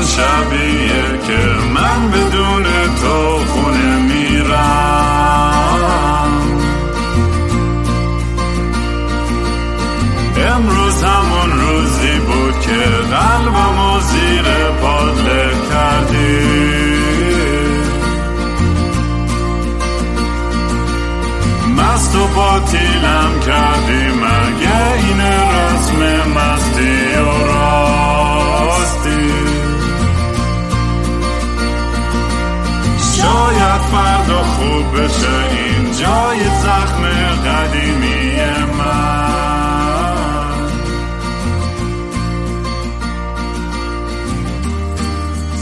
همون شبیه که من بدون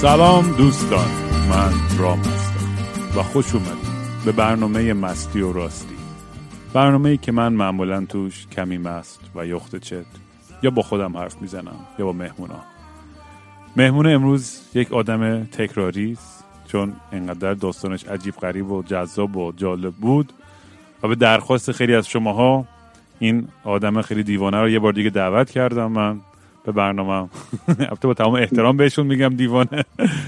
سلام دوستان من رام هستم و خوش اومدید به برنامه مستی و راستی. برنامه ای که من معمولا توش کمی مست و یخت چت یا با خودم حرف می‌زنم یا با مهمونا مهمون امروز یک آدم تکراری است چون انقدر داستانش عجیب غریب و جذاب و جالب بود و به درخواست خیلی از شماها این آدم خیلی دیوانه رو یه بار دیگه دعوت کردم من. به برنامه البته با تمام احترام بهشون میگم دیوانه.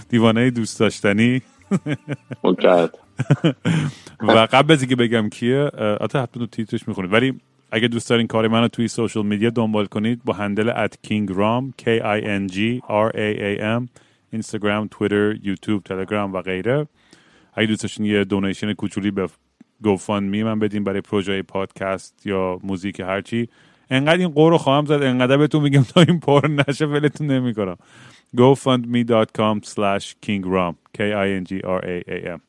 دیوانه دوست داشتنی. و قبل از اینکه بگم کیه حتما تو تیترش می‌خونید. ولی اگه دوست دارین کار منو توی سوشال میدیا دنبال کنید با هندل at kingram k i n g r a a m اینستاگرام تویتر یوتیوب تلگرام و غیره. اگه دوست داشتین یه دونیشن کوچولی به گوفان می من بدین برای پروژه پادکست یا موزیک هرچی انقدر این قور رو خواهم زد انقدر بهتون میگم تا این پر نشه ولتون نمی‌کنم. gofundme.com slash kingram k i n g r a a m.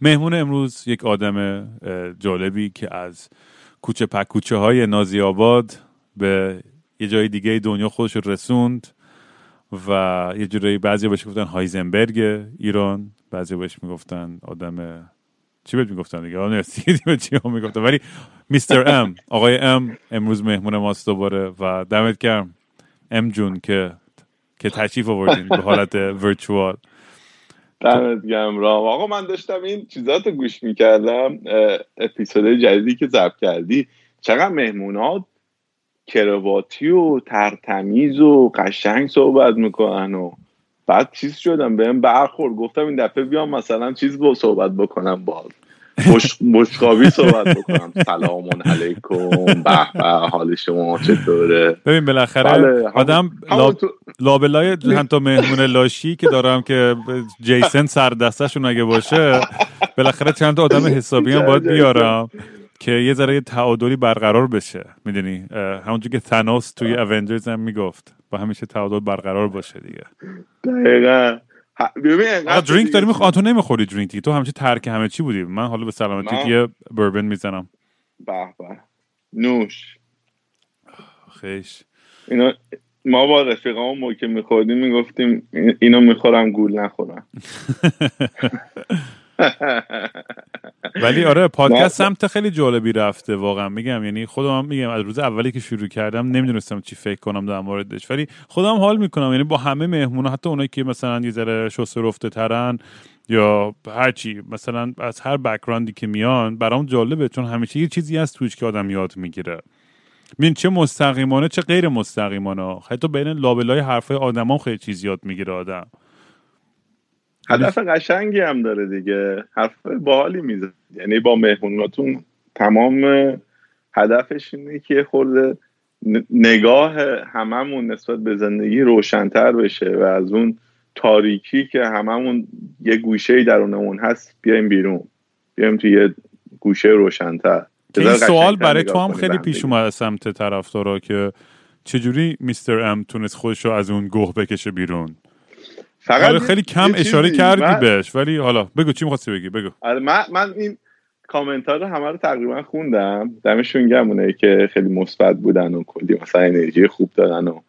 مهمون امروز یک آدم جالبی که از کوچه پکوچه های نازی آباد به یه جای دیگه دنیا خودش رسوند و یه جورایی بعضی بهش گفتن هایزنبرگ ایران بعضی بهش می‌گفتن آدم چی می‌گفتن دیگه؟ آن به چی هم می‌گفتن ولی میستر ام آقای ام امروز مهمون ماست دوباره و دمت گرم. ام جون که که تشریف آوردین به حالت ورچوال دمت گرم رام. آقا من داشتم این چیزات رو گوش می‌کردم اپیزود جدیدی که ضبط کردی. چقدر مهمونات کرواتی و ترتمیز و قشنگ صحبت می‌کنن و بعد چیز شدم بهم برخورد. گفتم این دفعه بیام مثلا چیز با صحبت بکنم باز مشقابی صحبت بکنم. سلام علیکم به به حال شما چطوره؟ ببین بالاخره بله، آدم لابلای چند تا مهمون لاشی که دارم که جیسن سر دستشون اگه باشه بالاخره چند تا آدم حسابی هم باید بیارم. که یه ذره تعادلی برقرار بشه می‌دونی؟ همونجور که تناس توی اونجرز هم می‌گفت با همیشه تعادل برقرار باشه دیگه. دقیقا. ببین درینک داری می‌خواد تو نمی‌خوری درینک تو همیشه ترک همه چی بودی. من حالا به سلامتی یه بربن می‌زنم. به به. نوش. خیش. اینا ما با رفیقامون موقع میخوردیم می‌گفتیم اینو می‌خورم گول نخورم. ولی آره پادکست سمت خیلی جالبی رفته واقعا. میگم یعنی خودم میگم از روز اولی که شروع کردم نمی‌دونستم چی فکر کنم در موردش. ولی خودم حال می‌کنم. یعنی با همه مهمون حتی اونایی که مثلا یه ذره شسته رفته ترن یا هرچی مثلا از هر بکراندی که میان برام جالبه. چون همیشه یه چیزی هست توش که آدم یاد می‌گیره. ببین چه مستقیمانه چه غیر مستقیمانه. حتی بین لابلای حرفای آدما خیلی چیز یاد می‌گیره آدم. هدف قشنگی هم داره دیگه. حرف باحالی میزه یعنی با مهموناتون تمام هدفش اینه که خورده نگاه هممون نسبت به زندگی روشنتر بشه و از اون تاریکی که هممون یه گوشه درونمون هست بیایم بیرون. بیایم توی یه گوشه روشنتر. این سوال برای تو هم خیلی پیش اومده سمت طرفدارا که چجوری میستر ام تونست خودش رو از اون گوه بکشه بیرون؟ فقط خیلی کم اشاره کردی من... بهش ولی حالا بگو چی می‌خواستی بگی بگو. آره من, من این کامنت رو همه رو تقریبا خوندم. دمشون گم اونایی که خیلی مثبت بودن و کلی مثلا انرژی خوب دادن و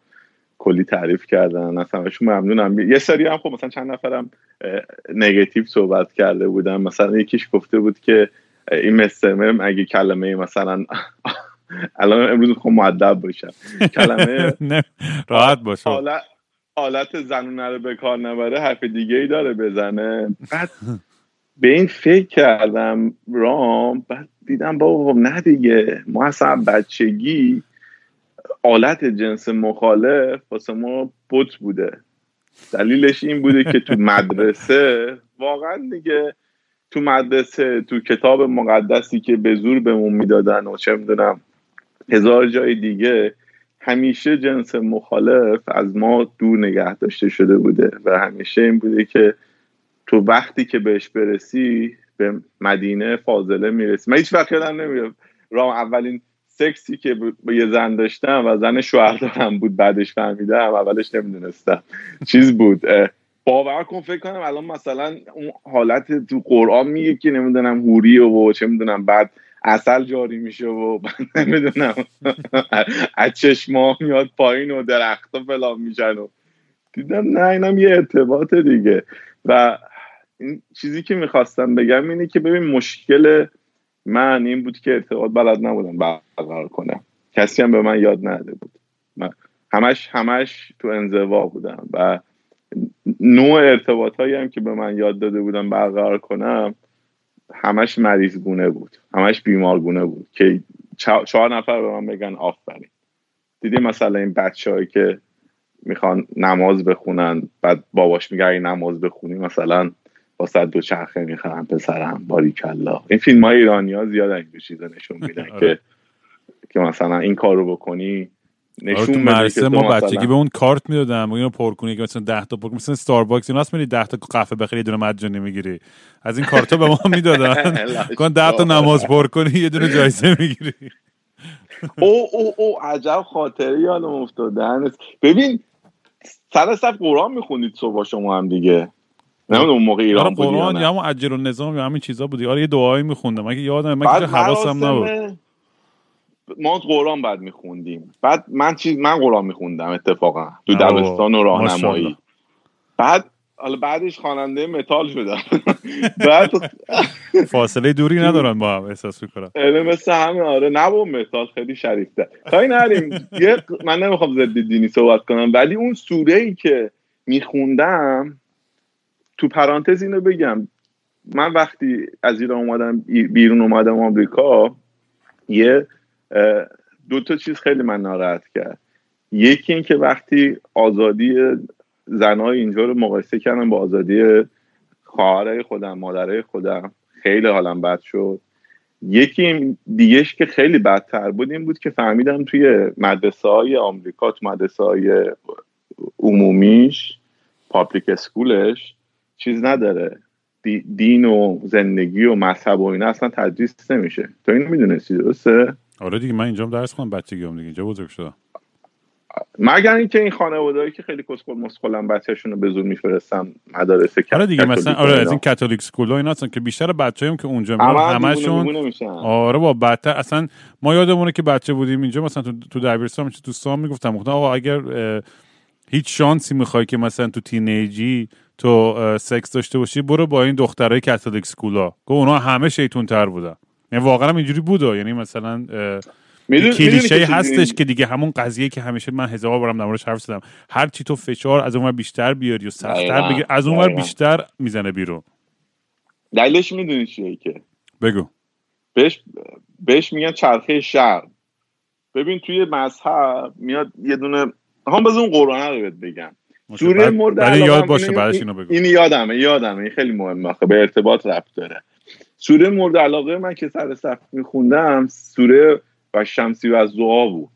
کلی تعریف کردن. اصلا ازشون ممنونم. یه سری هم خب مثلا چند نفرم نگاتیو صحبت کرده بودن. مثلا یکیش گفته بود که این مستمم اگه کلمه مثلا الان امروز خب معدب باشم. کلمه راحت باشه حالت زنونه رو به کار نبره حرف دیگه ای داره بزنه. بعد به این فکر کردم رام بعد دیدم بابا خب نه دیگه ما اصلا بچگی آلت جنس مخالف واسه ما بوت بوده. دلیلش این بوده که تو مدرسه واقعا دیگه تو مدرسه تو کتاب مقدسی که به زور بهمون می‌دادن و چه می‌دونم هزار جای دیگه همیشه جنس مخالف از ما دور نگه داشته شده بوده و همیشه این بوده که تو وقتی که بهش برسی به مدینه فاضله می‌رسی. من هیچ وقت یادم نمیره رام اولین سکسی که با یه زن داشتم و زن شوهر دارم بود بعدش فهمیدم اولش نمی‌دونستم. چیز بود. باور کن فکر کنم الان مثلا اون حالت تو قرآن میگه که نمی‌دونم هوری و چه می‌دونم بعد اصل جاری میشه و نمی‌دونم. از چشما میاد پایین و درخت فلان میشن و دیدم نه اینم یه ارتباط دیگه. و این چیزی که می‌خواستم بگم اینه که ببین مشکل من این بود که ارتباط بلد نبودم برقرار کنم. کسی هم به من یاد نده بود. من همش همش تو انزوا بودم و نوع ارتباط هایی هم که به من یاد داده بودم برقرار کنم همش مریض گونه بود. همش بیمار گونه بود که چهار نفر به من بگن آفرین. دیدی مثلا این بچه که می‌خوان نماز بخونن بعد باباش میگه نماز بخونی مثلا با صد دو چرخه می‌خرن پسرم باریکلا این فیلم های ایرانی ها زیاد این چیزا نشون میدن که آره. که مثلا این کارو بکنی آره تو نشون که مدرسه تو ما بچگی به اون کارت می‌دادن اینو پر کنی که مثلا 10 تا پر مثلا استارباکس اینا هست میری 10 تا قهوه بخری یه دونه مجانی می‌گیری. از این کارتا به ما می‌دادن. کن 10 تا نماز پر کنی یه دونه جایزه می‌گیری. او او او عجب خاطره یادم افتاده هنوز. ببین سر صف قرآن می‌خونید صبح شما هم دیگه. نمی‌دونم اون موقع آره ایران بودی یا قرآن. یا همون عجل النظام یا همین چیزا بودی. آره یه دعایی میخوندم. که یادم من که حواسم نبود. ما قرآن بعد میخوندیم. بعد من چیز من قرآن میخوندم اتفاقا. تو دبستان و راهنمایی. بعد حالا بعدش خواننده متال شدم. بعد فاصله دوری ندارن با هم احساس می‌کنم. مثل همه آره. نه با متال خیلی شریفته کاری نریم یه من نمی‌خوام ضد دینی صحبت کنم ولی اون سوره ای که میخوندم تو پرانتز اینو بگم. من وقتی از ایران اومدم بیرون اومدم آمریکا یه دو تا چیز خیلی من ناراحت کرد. یکی این که وقتی آزادی زنهای اینجا رو مقایسه کردم با آزادی خواهرای خودم مادرای خودم خیلی حالم بد شد. یکی دیگهش که خیلی بدتر بود این بود که فهمیدم توی مدرسه های آمریکا تو مدرسه های عمومیش public school ش چیز نداره. دی- دین و زندگی و مذهب و اینا اصلا تدریس نمیشه. تو اینو می‌دونستی درسته؟ آره دیگه من اینجا درس خوندم بچگیام دیگه اینجا بزرگ شدم مگر اینکه این خانوادهایی که خیلی کسخل مسخلن بچه‌شون رو به زور میفرستن مدارس آره دیگه مثلا آره. از این Catholic school ها اینا هستن که بیشتر بچه‌ایم که اونجا میرن همشون. آره با بدتر اصلا ما یادمونه که بچه بودیم اینجا مثلا تو تو دبیرستان دوستان می‌گفتم گفتم آقا اگر هیچ شانسی می‌خوای که مثلا تو تینیجی تو سکس داشته باشی برو با این دخترای کاتولیک اسکولا گفت اونا همه شیطون تر بودن یعنی واقعا هم اینجوری بود یعنی مثلا کلیشه هستش که دیگه همون قضیه که همیشه من هزار بارم در موردش حرف زدم. هر چی تو فشار از اونور بیشتر بیاری و سختتر بگیر از اونور. بیشتر می‌زنه بیرون. دلیلش می‌دونی چیه که؟ بگو. بهش بهش میگن چرخه شر ببین توی مذهب میاد یه دونه هم بذار اون قرآنه رو بهت بگم. سوره بعد- مورد یاد باشه بعدش این- اینو بگو. این یادمه یادمه این خیلی مهمه به ارتباط ربط داره. سوره مورد علاقه من که سر صف میخوندم سوره و شمسی و از بود.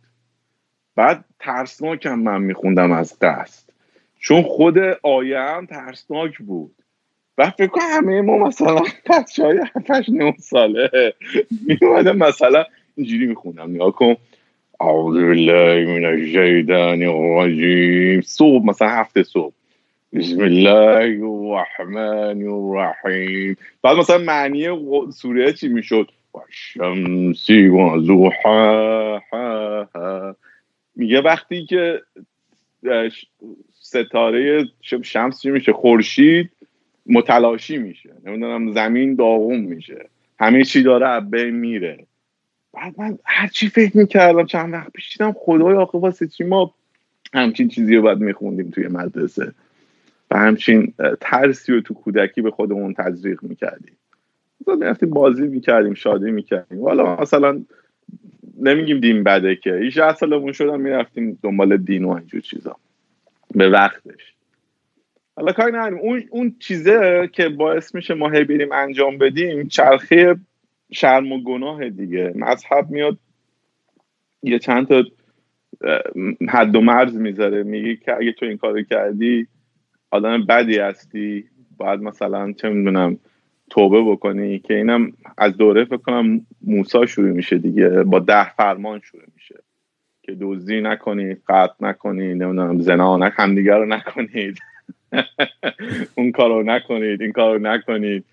بعد ترسناکم من میخوندم از قصد چون خود آیه هم ترسناک بود. و فکر کنم همه ما مثلا بچه های 7 9 ساله میومدم مثلا اینجوری میخوندم نگاه کن. اعوذ بالله من الشیطان الرجیم. صبح مثلا هفته صبح. بسم الله الرحمن الرحیم. بعد مثلا معنی سوره چی می‌شد؟ و شمسی و ضحاها میگه وقتی که ستاره شمس چی میشه؟ خورشید متلاشی میشه. نمی‌دونم زمین داغون میشه. همه چی داره بین میره. بعد من هر چی فکر می‌کردم چند وقت پیش دیدم خدای آخه واسه چی ما همچین چیزی رو باید میخوندیم توی مدرسه؟ همچین ترسی رو تو کودکی به خودمون تزریق می‌کردیم. مثلا می‌رفتیم بازی می‌کردیم شادی می‌کردیم. حالا مثلا نمیگیم دین بده که. 18 سالمون شدم می‌رفتیم دنبال دین و اینجور چیزا. به وقتش. حالا کاری نداریم. اون اون چیزه که باعث میشه ما هی بریم انجام بدیم چرخه شرم و گناه دیگه. مذهب میاد یه چند تا حد و مرز می‌ذاره. میگه که اگه تو این کارو کردی آدم بدی هستی باید مثلا چه می‌دونم توبه بکنی که اینم از دوره فکر کنم موسا شروع میشه دیگه با ده فرمان شروع میشه که دزدی نکنید قطع نکنید نمی‌دونم زنا نک همدیگه رو نکنید. اون کارو نکنید این کارو نکنید.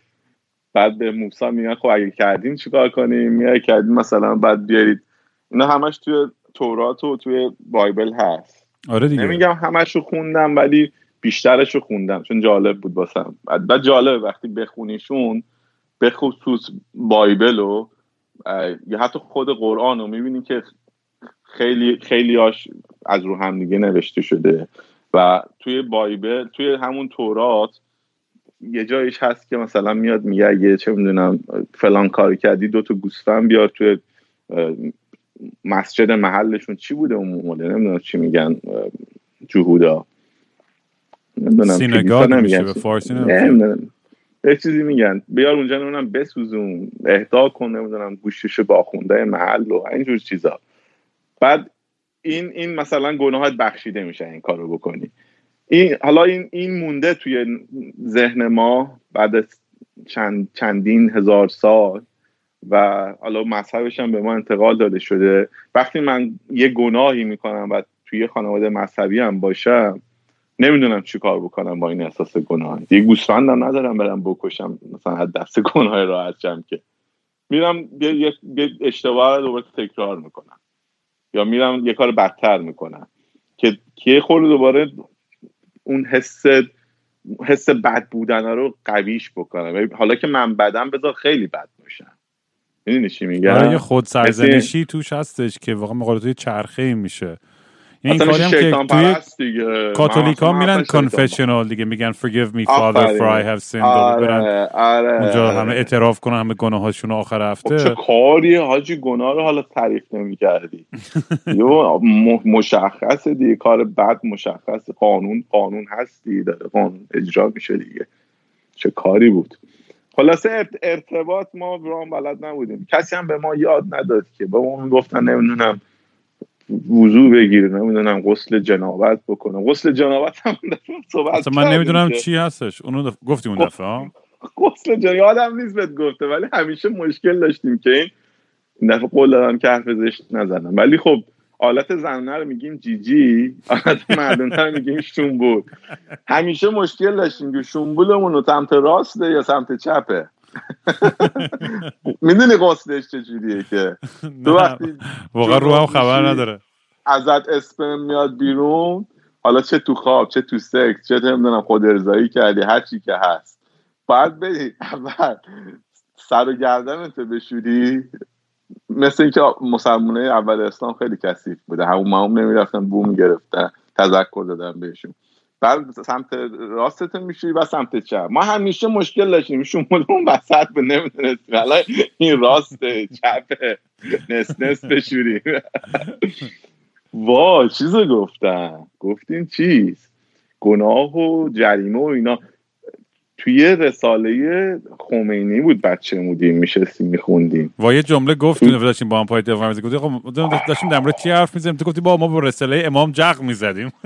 بعد به موسا میگن خب اگه کردیم چیکار کنیم؟ میای کردیم مثلا بعد بیارید. اینا همش توی تورات و توی بایبل هست. آره دیگه. نمیگم همش رو خوندم ولی بیشترش رو خوندم چون جالب بود باسم بعد جالب وقتی بخونیشون به خصوص بایبل و یا حتی خود قرآن رو می‌بینی که خیلی خیلی هاش از رو هم دیگه نوشته شده. و توی بایبل توی همون تورات یه جایش هست که مثلا میاد میگه اگه چه می‌دونم فلان کاری کردی دو تا گوسفند بیار توی مسجد محلشون. چی بوده اون موقع نمی‌دونم چی میگن جهودا. نمی‌دونم سینگاه نمیشه به فارسی نمی‌دونم. یه چیزی میگن. بیار اونجا نمی‌دونم بسوزون اهدا کن نمی‌دونم گوشش با خونده محل و اینجور چیزا. بعد این این مثلا گناهات بخشیده میشه این کارو بکنی. این حالا این این مونده توی ذهن ما بعد از چند چندین هزار سال و حالا مذهبش هم به ما انتقال داده شده. وقتی من یه گناهی می‌کنم و توی خانواده مذهبی هم باشم نمی‌دونم چی کار بکنم با این احساس گناه. یه گوسفندم ندارم برم بکشم مثلا از دست گناه راحت شم که. میرم یه, اشتباه رو دوباره تکرار می‌کنم. یا میرم یه کار بدتر می‌کنم. که که خود دوباره اون حس حس بد بودن رو قویش بکنم. حالا که من بدم بذار خیلی بد باشم. می‌دونی چی میگم؟ آره یه خود سرزنشی توش هستش که واقعا مقالطه چرخه میشه. این کاری هم که توی کاتولیک ها میرن کنفشنال دیگه میگن forgive me father for I have sinned. آره، آره. اونجا همه اعتراف کنن همه گناه هاشون آخر هفته. خب چه کاری حاجی؟ گناه رو حالا تعریف نمی کردی مشخص دیگه. کار بد مشخص قانون قانون هستی داره قانون اجرا میشه دیگه. چه کاری بود؟ خلاصه ارتباط ما برام بلد نبودیم. کسی هم به ما یاد نداد که. به ما گفتن نمی‌دونم وضوع بگیره. نمی‌دونم غسل جنابت بکنه. غسل جنابت هم صحبت من نمی‌دونم چی هستش. اونو دف... گفتی اون دفعه غسل جنابت یادم نیست بهت گفته ولی همیشه مشکل داشتیم که این این دفعه قول دادم که حرف زشت نزنم. ولی خب آلت زنانه رو میگیم جیجی آلت مردانه رو میگیم شنبول همیشه مشکل داشتیم که شنبولمون رو سمت راسته یا سمت چپه. می‌دونی قصدش چجوریه که؟ تو وقتی واقعا رو هم خبر نداره. ازت اسپم میاد بیرون حالا چه تو خواب چه تو سکس چه نمی‌دونم خود ارزایی کردی هر چی که هست. باید بری اول سر و گردن تو بشوری. مثل اینکه مسلمانه اول اسلام خیلی کثیف بوده. همون مهم نمی‌رفتن بوم گرفتن تذکر دادن بهشون. بعد سمت راستت میشی و سمت چپ. ما همیشه مشکل داشتیم. اون وسط به نمی‌دونستیم. حالا این راست چپ نس نس بشوری وا چیزو گفتن گفتیم چیز؟ گناه و جریمه و اینا. توی رساله خمینی بود بچه مودیم میشستیم میخوندیم. و یه جمله گفتیم داشتیم با هم پای دفاع گفتیم خب داشتیم در مورد چی حرف می‌زدیم تو گفتی با ما با رساله امام جق می‌زدیم.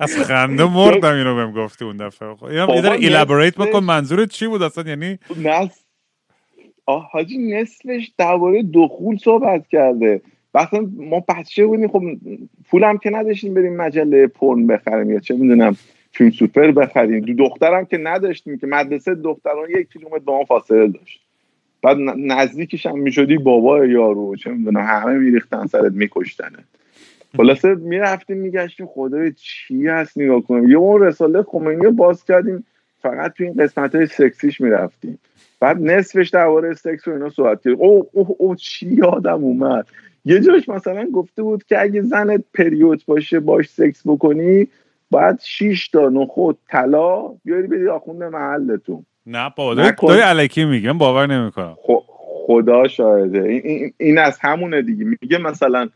از خنده مردم اینو بهم گفتی اون دفعه. خب یه ذره elaborate بکن منظورت چی بود اصلا؟ یعنی آه حاجی نصفش درباره دخول صحبت کرده. وقتی ما بچه بودیم خب پولم که نداشتیم بریم مجله پرن بخریم یا چه می‌دونم. فیلم سوپر بخریم. دو دخترم که نداشتیم که مدرسه دختران یک کیلومتر با ما فاصله داشت. بعد نزدیکش هم می‌شدی بابا یارو چه می‌دونم همه میریختن سرت میکشتنه خلاصه می‌رفتیم میگشتیم خدای چی هست نگاه کنیم یه اون رساله خمینی باز کردیم فقط تو این قسمت های سکسیش می‌رفتیم. بعد نصفش درباره سکس و اینا صحبت کرد او او او چی یادم اومد. یه جاش مثلا گفته بود که اگه زن پریود باشه باش سکس بکنی باید شیش تا نخود طلا بیاری بدی آخونده محلتون. نه بابا داری علکی میگم باور نمی‌کنم. خدا شاهده. این, این, از همونه دیگه. میگه مثلا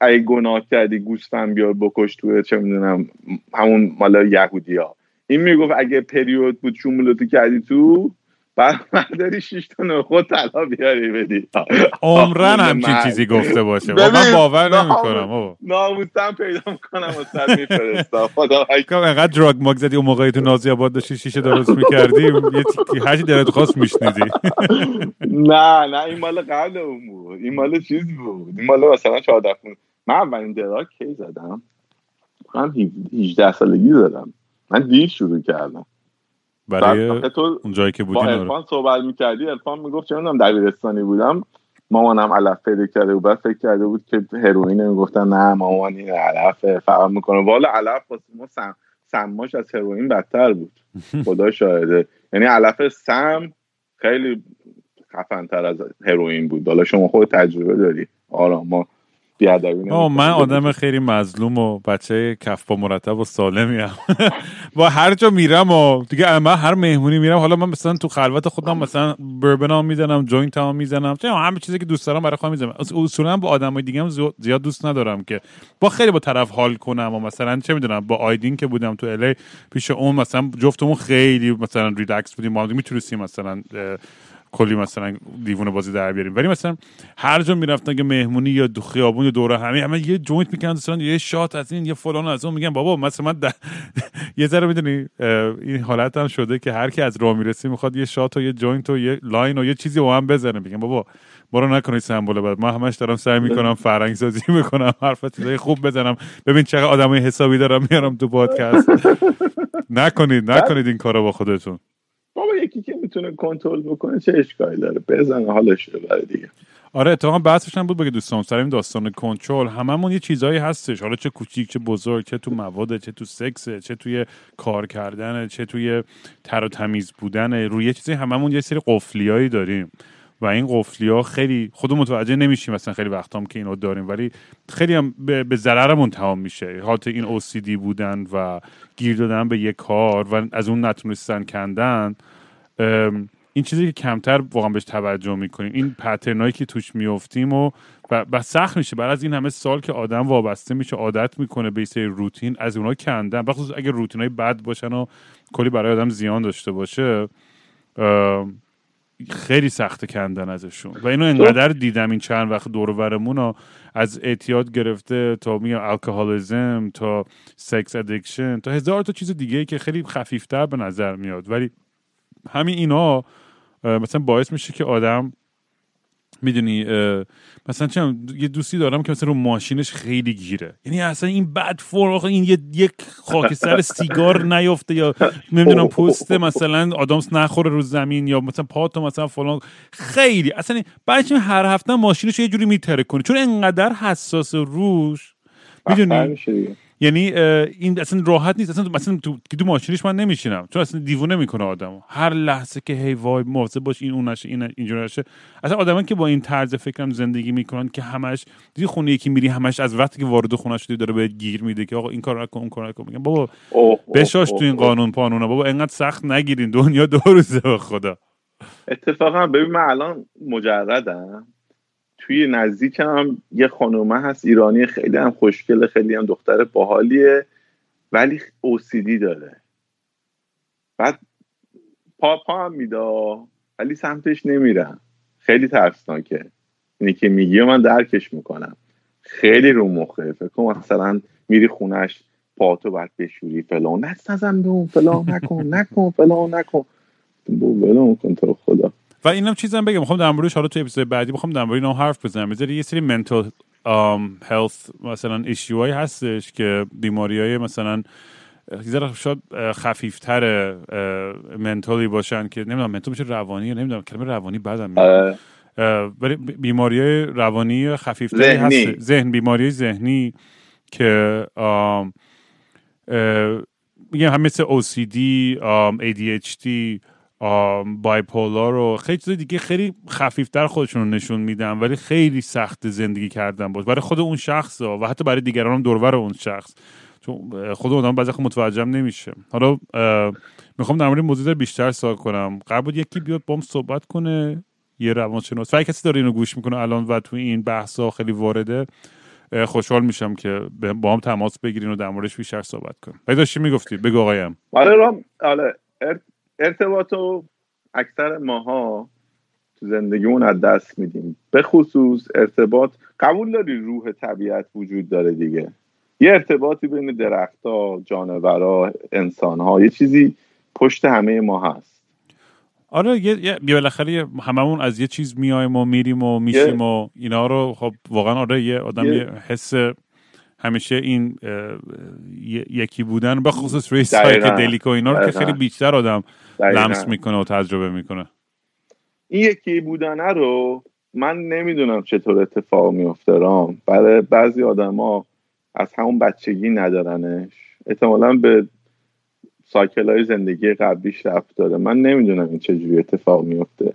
اگه گناه کردی گوسفند بیار بکش توی چه می‌دونم همون مالا یهودی ها این می‌گفت اگه پریود بود شمولتو کردی تو داری شیش تا خود طلا بیاری بدی. عمرن همچین چیزی گفته باشه. من باور نمی‌کنم ناموسم پیدا می‌کنم و سر میفرستم. خدا انقدر دراگ ماگ زدی اون موقعی تو نازی آباد داشتی شیشه درست می‌کردی یه هرچی دلت خواست میشنیدی. نه نه این مال قبل اون بود. این مال چیز بود. این مال مثلا 14 من اولین دراگ کی زدم؟ من 18 سالگی زدم. من دیر شروع کردم. برای تو اون جایی که بودی با ارفان صحبت می‌کردی ارفان می‌گفت چه می‌دونم دبیرستانی بودم. مامانم علف پیدا کرده بود بعد فکر کرده بود که هروئین می‌گفتن نه مامان این علف فقط می‌کنه. والا علف واسه ما سم سماش از هروئین بدتر بود. خدا شاهده. یعنی علف سم خیلی خفن تر از هروئین بود. حالا شما خود تجربه داری. آره ما من آدم خیلی مظلوم و بچه کف با مرتب و سالمی هم و هر جا میرم و دیگه من هر مهمونی میرم حالا من مثلا تو خلوت خودم مثلا بربن ها می‌زنم جوینت ها می‌زنم چه همه چیزی که دوست دارم برای خودم می‌زنم. اصولا با آدم های دیگه هم زیاد دوست ندارم که با خیلی با طرف حال کنم و مثلا چه می‌دونم با آیدین که بودم تو LA پیش اون مثلا جفتمون خیلی مثلا ریلکس بودیم ما می‌تونستیم مثلا کلی مثلا دیوونه بازی در بیاریم. ولی مثلا هر جا می‌رفتن که مهمونی یا دو خیابون یا دوره همه همه یه joint می‌کنن مثلا یه shot از این یه فلان از اون میگن بابا مثلا من یه ذره می‌دونی این حالت هم شده که هر کی از راه می‌رسی می‌خواد یه shot و یه joint و یه line و یه چیزی با هم بزنه. میگن بابا برو نکنید سمبل بعد. ما همش دارم سعی می‌کنم فرنگ سازی می‌کنم حرف چیزای خوب بزنم. ببین چقدر آدمای حسابی دارم میارم تو پادکست نکنید نکنید این کارو با خودتون. بابا یکی که می‌تونه کنترل بکنه چه اشکالی داره؟ بزن حالش رو برای دیگه. آره اتفاقا بحثش هم بود بگه دوستان سر این داستان کنترل هممون یه چیزایی هستش. حالا چه کوچیک چه بزرگ چه تو مواد چه تو سکس چه توی کار کردن چه توی تر و تمیز بودن. روی یه چیزی هممون یه سری قفلیایی داریم. و این قفلی ها خیلی خود متوجه نمیشیم مثلا خیلی وقت هم که اینو داریم. ولی خیلی هم به, ضررمون تمام میشه. حالت این OCD بودن و گیر دادن به یه کار و از اون نتونستن کندن این چیزی که کمتر واقعا بهش توجه می‌کنیم. این پترنایی که توش میفتیم و و سخت میشه. بعد از این همه سال که آدم وابسته میشه عادت می‌کنه به سری روتین از اونها کندن. بخصوص اگه روتین های بد باشن و کلی برای آدم زیان داشته باشه خیلی سخت کندن ازشون. و اینو انقدر دیدم این چند وقت دور از اعتیاد گرفته تا می الکهالیزم تا سکس ادکشن تا هزار تا چیز دیگه که خیلی خفیفتر به نظر میاد. ولی همین اینا مثلا باعث میشه که آدم می‌دونی مثلا چه یه دوستی دارم که مثلا رو ماشینش خیلی گیره. یعنی اصلا این بد فرق این یه یک خاکستر سیگار نیفته یا نمی‌دونم پست مثلا آدامس نخوره رو زمین یا مثلا پاتو مثلا فلان. خیلی اصلا بعدش هر هفته ماشینش یه جوری میتره کنه چون انقدر حساس روش می‌دونی؟ یعنی این اصلا راحت نیست. اصلا مثلا تو تو ماشینش من نمیشینم. چون اصلا دیوونه می‌کنه آدمو هر لحظه که هی وای مواظب باش این اون نشه این اینجوری نشه. اصلا آدمان که با این طرز فکرم زندگی می‌کنن که همش دی خونه یکی میری همش از وقتی که وارد خونه شدی داره بهت گیر میده که آقا این کار نکن اون کار نکن. میگم بابا بشاش تو این قانون پانونه بابا انقدر سخت نگیرین. دنیا دو روزه به خدا. اتفاقا ببین من الان مجردم. توی نزدیکم یه خانومه هست ایرانی خیلی هم خوشگله خیلی هم دختر باحالیه ولی اوسیدی داره. بعد پا پا هم میدا ولی سمتش نمیرم خیلی ترسناکه. اینی که میگی من درکش می‌کنم. خیلی رو مخه. فکر کن مثلا میری خونش پاتو باید بشوری فلان. نزن به اون فلان نکن نکن فلان نکن. بلون کن تو خدا. و اینم چیزم بگم می‌خوام در موردش حالا تو اپیزود بعدی می‌خوام در مورد حرف بزنم. می‌ذاری یه سری منتال هلث مثلا ایشیوهایی هستش که بیماری های مثلا ذره شاید خفیفتر منتالی باشن که نمی‌دونم منتال میشه روانی نمی‌دونم کلمه روانی بعدم میاد. ولی بیماری روانی خفیفتری هست ذهن بیماری ذهنی که میگم هم مثل OCD ADHD بایپولار و خیلی چیز دیگه خیلی خفیفتر خودشون رو نشون میدن ولی خیلی سخت زندگی کردن باش برای خود اون شخص و حتی برای دیگران هم دورور اون شخص. چون خود اونم بعضی متوجهم نمیشه. حالا می‌خوام در مورد موضوع بیشتر سوال کنم. قبل بود یکی بیاد بام صحبت کنه؟ یه روانشناس. و کسی داره اینو گوش می‌کنه الان و تو این بحث ها خیلی وارده. خوشحال میشم که با هم تماس بگیرین و در موردش بیشتر صحبت کنیم. اگه داشتی می‌گفتی. بگو آقایم. آره رام آره. ارتباط و اکثر ماها تو زندگیمون از دست میدیم. به خصوص ارتباط قبول داری روح طبیعت وجود داره دیگه. یه ارتباطی بین درختها جانورا انسانها یه چیزی پشت همه ما هست. آره یه, یه بالاخره هممون از یه چیز میایم و میریم و میشیم و اینا رو خب واقعا آره یه آدم یه, حس همیشه این یکی بودن به خصوص روی سایت دلیکو اینا رو که خیلی بیشتر آدم لمس می‌کنه و تجربه می‌کنه. این یکی بودنه رو من نمی‌دونم چطور اتفاق میفته رام. برای بعضی آدما از همون بچگی ندارنش. احتمالا به سایکل های زندگی قبلیش رفت داره. من نمی‌دونم این چجوری اتفاق میفته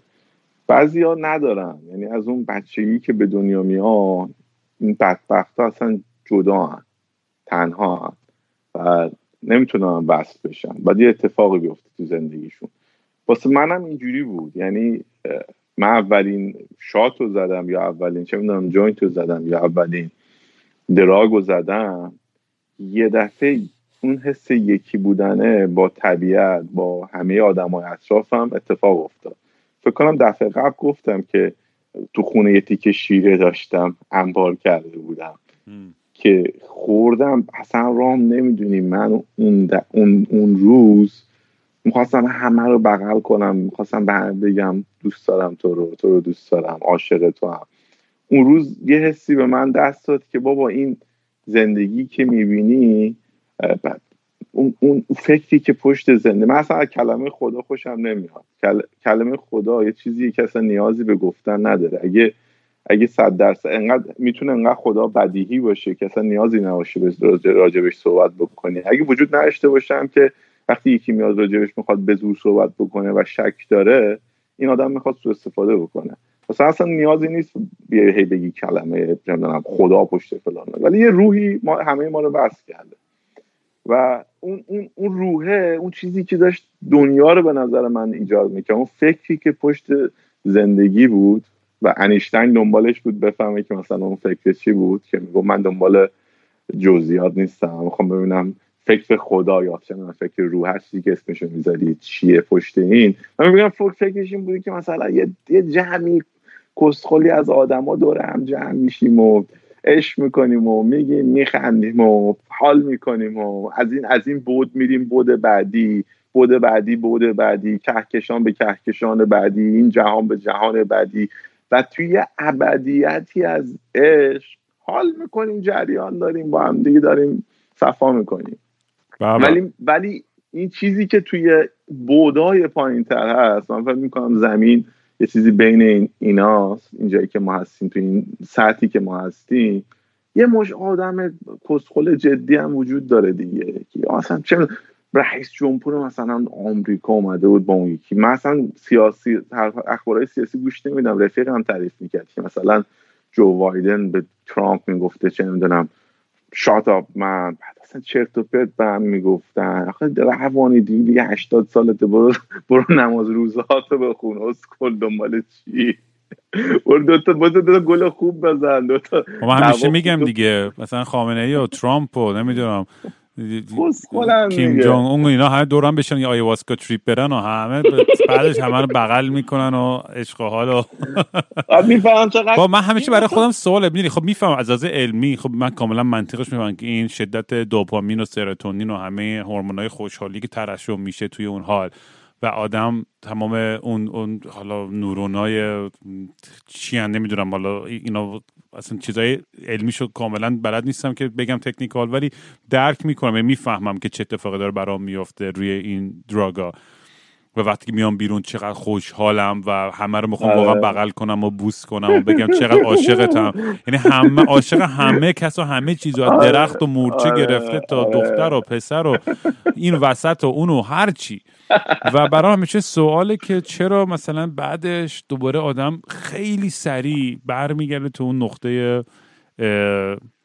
بعضی ها ندارن. یعنی از اون بچگی که به دنیا میان این بدبخت ها اصلا جدا هن. تنها هن. و نمی‌تونن وصل بشن. بعد یه اتفاقی بیفته تو زندگیشون. واسه منم اینجوری بود. یعنی من اولین shot رو زدم یا اولین چه می‌دونم joint رو زدم یا اولین drug رو زدم یه دفعه اون حس یکی بودنه با طبیعت با همه آدم های اطرافم اتفاق افتاد. فکر کنم دفعه قبل گفتم که تو خونه یه تیکه شیره داشتم انبار کرده بودم. که خوردم اصلا رام نمی‌دونی من اون, اون, اون روز می‌خواستم همه رو بغل کنم. می‌خواستم بگم دوست دارم تو رو تو رو دوست دارم عاشق تو هم. اون روز یه حسی به من دست داد که بابا این زندگی که می‌بینی اون, اون فکری که پشت زنده من اصلا کلمه خدا خوشم نمیاد. کلمه خدا یه چیزی که اصلا نیازی به گفتن نداره. اگه اگه صد درصد انقدر می‌تونه انقدر خدا بدیهی باشه که اصلا نیازی نباشه به راجبش صحبت بکنی. اگه وجود نداشته باشم که وقتی یکی میاد راجبش می‌خواد به زور صحبت بکنه و شک داره این آدم می‌خواد سو استفاده بکنه. مثلا اصلا نیازی نیست بیای هی بگی کلمه خدا پشت فلان. ولی یه روحی ما همه ما رو بس کرده. و اون, اون, اون روحه اون چیزی که داشت دنیا رو به نظر من ایجاد می‌کرد. اون فکری که پشت زندگی بود و انیشتین دنبالش بود بفهمه که مثلا اون فکر چی بود که میگو من دنبال جزئیات نیستم می‌خوام ببینم فکر خدا یا چه فکر روح هستی که اسمشو می‌ذاری چیه پشت این؟ من میگم فکر فکرش این بودی که مثلا یه, یه جمعی کسخلی از آدما دور هم جمع میشیم و عشق می‌کنیم و میگیم میخندیم و حال می‌کنیم و از این از این بود میریم بود بعدی بود بعدی بود بعدی کهکشان به کهکشان بعدی این جهان به جهان بعدی. و توی ابدیتی از عشق حال می‌کنیم جریان داریم با هم دیگه داریم صفا می‌کنیم. بله. ولی ولی این چیزی که توی بودای پایین تر هست من فکر می‌کنم زمین یه چیزی بین این ایناست اینجایی که ما هستیم تو این سطحی که ما هستیم یه مش آدم کسخل جدی هم وجود داره دیگه. که مثلا چه رئیس جمهور مثلا آمریکا اومده بود با اون یکی. مثلا سیاسی اخبارهای سیاسی گوش نمیدم. رفیقم تعریف می‌کرد که مثلا جو بایدن به ترامپ می‌گفته چه نمی‌دونم shut up من بعد اصلا چرت و پرت به هم می‌گفتن. آخه روانی دیگه 80 سالته برو برو نماز روزهاتو بخون. اسکل دنبال چی؟ برو دوتا تا دو گل خوب بزن. دوتا خب من همیشه میگم دیگه مثلا خامنه ای و ترامپ و نمی‌دونم. کیم جونگ اون اینا همه دور هم بشن یه ayahuasca trip برن و همه بعدش همه رو بغل می‌کنن و عشق و حال و چقدر با من همیشه برای خودم سوال می‌دونی خب میفهم از از علمی خب من کاملا منطقش می‌فهمم که این شدت دوپامین و سروتونین و همه هورمونای خوشحالی که ترشح میشه توی اون حال. و آدم تمام اون اون حالا نورونای چی نمی‌دونم. حالا اینا اصلا چیزای علمیشو کاملا بلد نیستم که بگم تکنیکال ولی درک می‌کنم. یعنی می‌فهمم که چه اتفاقی داره برام میفته روی این دراگا. و وقتی که میام بیرون چقدر خوشحالم و همه رو می‌خوام واقعا آره. بغل کنم و بوس کنم و بگم چقدر عاشقتم یعنی همه عاشق همه کس و همه چیز از آره. درخت و مورچه آره. گرفته تا دختر و پسر و این وسط و اون و هر چی و برای همیشه سواله که چرا مثلا بعدش دوباره آدم خیلی سریع برمیگرده تو اون نقطه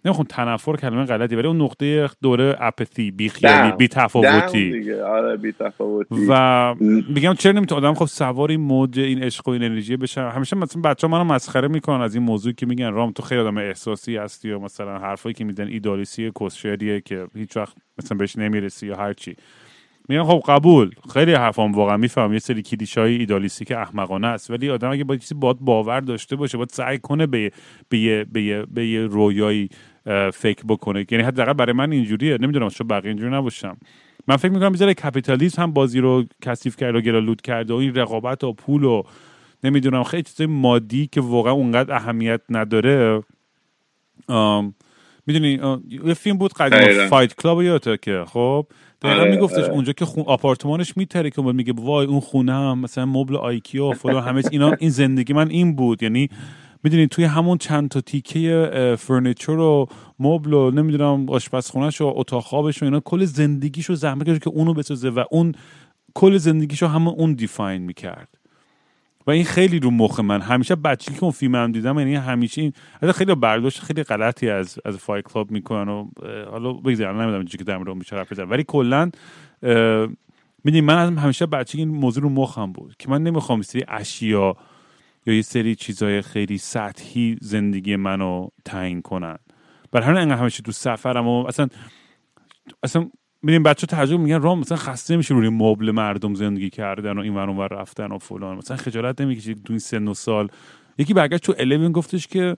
نمی‌خوام تنفر کلمه غلطی ولی اون نقطه دوره اپثی بیخیالی بی تفاوتی. آره بی تفاوتی. و میگم چرا نمی‌تونه آدم خب سوار این موج این عشق و این انرژی بشه؟ همیشه مثلا بچه منو مسخره می‌کنن از این موضوعی که میگن رام تو خیلی آدم احساسی هستی و مثلا حرفایی که میدن ایدالیسی کسشریه که هیچ وقت مثلا بهش نمی‌رسی یا هر چی. میگن خب قبول. خیلی حرفام واقعا میفهم یه سری کلیشای ایدالیستی که احمقانه است. ولی آدم اگه با چیزی باد باور داشته باشه باید سعی کنه به به به به یه رویایی فکر بکنه. یعنی حداقل برای من اینجوریه. نمی‌دونم چون بقیه اینجوری نباشم. من فکر می‌کنم بیزاره کپیتالیسم هم بازی رو کثیف کرده و گرالود کرده و این رقابت و پول و نمی‌دونم خیلی چیزای مادی که واقعا اونقدر اهمیت نداره. می‌دونی یه فیلم بود قدیم فایت کلاب یادته که؟ خب دقیقا آره، میگفتش آره. اونجا که خون آپارتمانش میتره که میگه وای اون خونه هم مثلا مبل آیکیا و فلان همه اینا این زندگی من این بود یعنی می‌دونی توی همون چند تا تیکه furniture و مبل و نمی‌دونم آشپزخونهش و اتاق خوابش و اینا کل زندگیشو زحمت کشید که اونو بسازه و اون کل زندگیشو همون اون define می‌کرد و این خیلی رو مخ من. همیشه بچگی که اون فیلم هم دیدم یعنی همیشه این خیلی برداشت خیلی غلطی از از Fight Club می‌کنن و حالا بگذارم نمی‌دونم چی که مورد میشه حرف ولی کلا می‌دونی من همیشه بچگی این موضوع رو مخم بود که من نمی‌خوام سری اشیا یا یه سری چیزای خیلی سطحی زندگی منو تعیین کنن. برای همین انقدر همیشه تو سفرم و اصلا اصلا میریم بچه تعجب میگن رام مثلا خسته میشه روی مبل مردم زندگی کردن و این ور رفتن و فلان. مثلا خجالت نمی‌کشه تو این سن و سال. یکی برگشت تو 11 گفتش که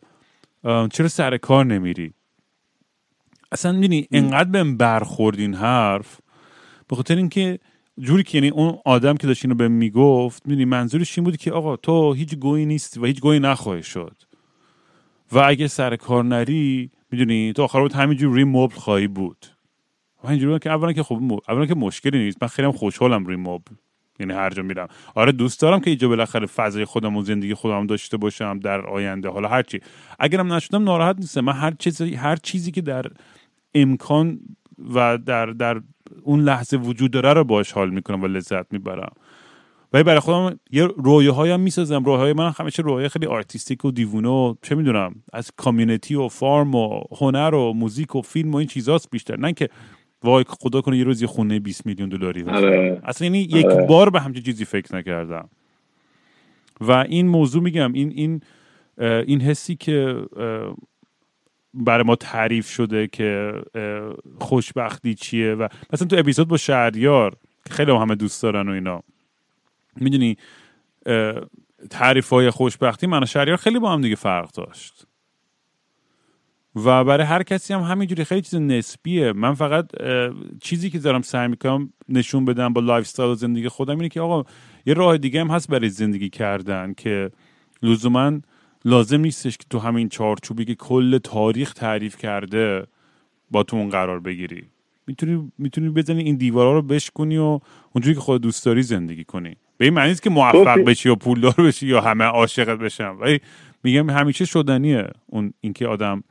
چرا سر کار نمیری؟ اصلا می‌دونی انقدر بهم برخورد این حرف. به خاطر اینکه جوری که یعنی اون آدم که داشت اینو به می‌گفت می‌دونی منظورش این بود که آقا تو هیچ گویی نیستی و هیچ گویی نخواهی شد. و اگه سر کار نری می‌دونی تو آخر همینجور روی مبل خواهی بود. و اینجوری که اولا که خب اولا که مشکلی نیست. من خیلی خوشحالم روی مبل یعنی هر جا میرم. آره دوست دارم که اینجا بالاخره فضای خودم و زندگی خودم داشته باشم در آینده. حالا هر چی. اگرم نشدم ناراحت نیستم. من هر چیزی هر چیزی که در امکان و در در اون لحظه وجود داره رو باش حال می‌کنم و لذت می‌برم. ولی برای خودم یه رویا هایم می‌سازم. رویا های من همیشه رویا خیلی artistic و دیوونه و چه می‌دونم از community و farm و هنر و موزیک و فیلم و این چیزاست بیشتر. نه که وای خدا کنه یه روز یه خونه 20 میلیون دلاری آره. اصلا یعنی یک آره. بار به همچین چیزی فکر نکردم و این موضوع میگم این این این حسی که برای ما تعریف شده که خوشبختی چیه و مثلا تو اپیزود با شهریار خیلی همه دوست دارن و اینا می‌دونی تعریف های خوشبختی من و شهریار خیلی با هم دیگه فرق داشت و برای هر کسی هم همینجوری خیلی چیز نسبیه. من فقط چیزی که دارم سعی می‌کنم نشون بدم با lifestyle زندگی خودم اینه که آقا یه راه دیگه هم هست برای زندگی کردن که لزوما لازم نیستش که تو همین چارچوبی که کل تاریخ تعریف کرده با تو اون قرار بگیری. می‌تونی می‌تونی بزنی این دیوارا رو بشکنی و اونجوری که خود دوست داری زندگی کنی. به این معنی که موفق بشی یا پولدار بشی یا همه عاشقت بشن ولی میگم همیشه شدنیه اون اینکه آدم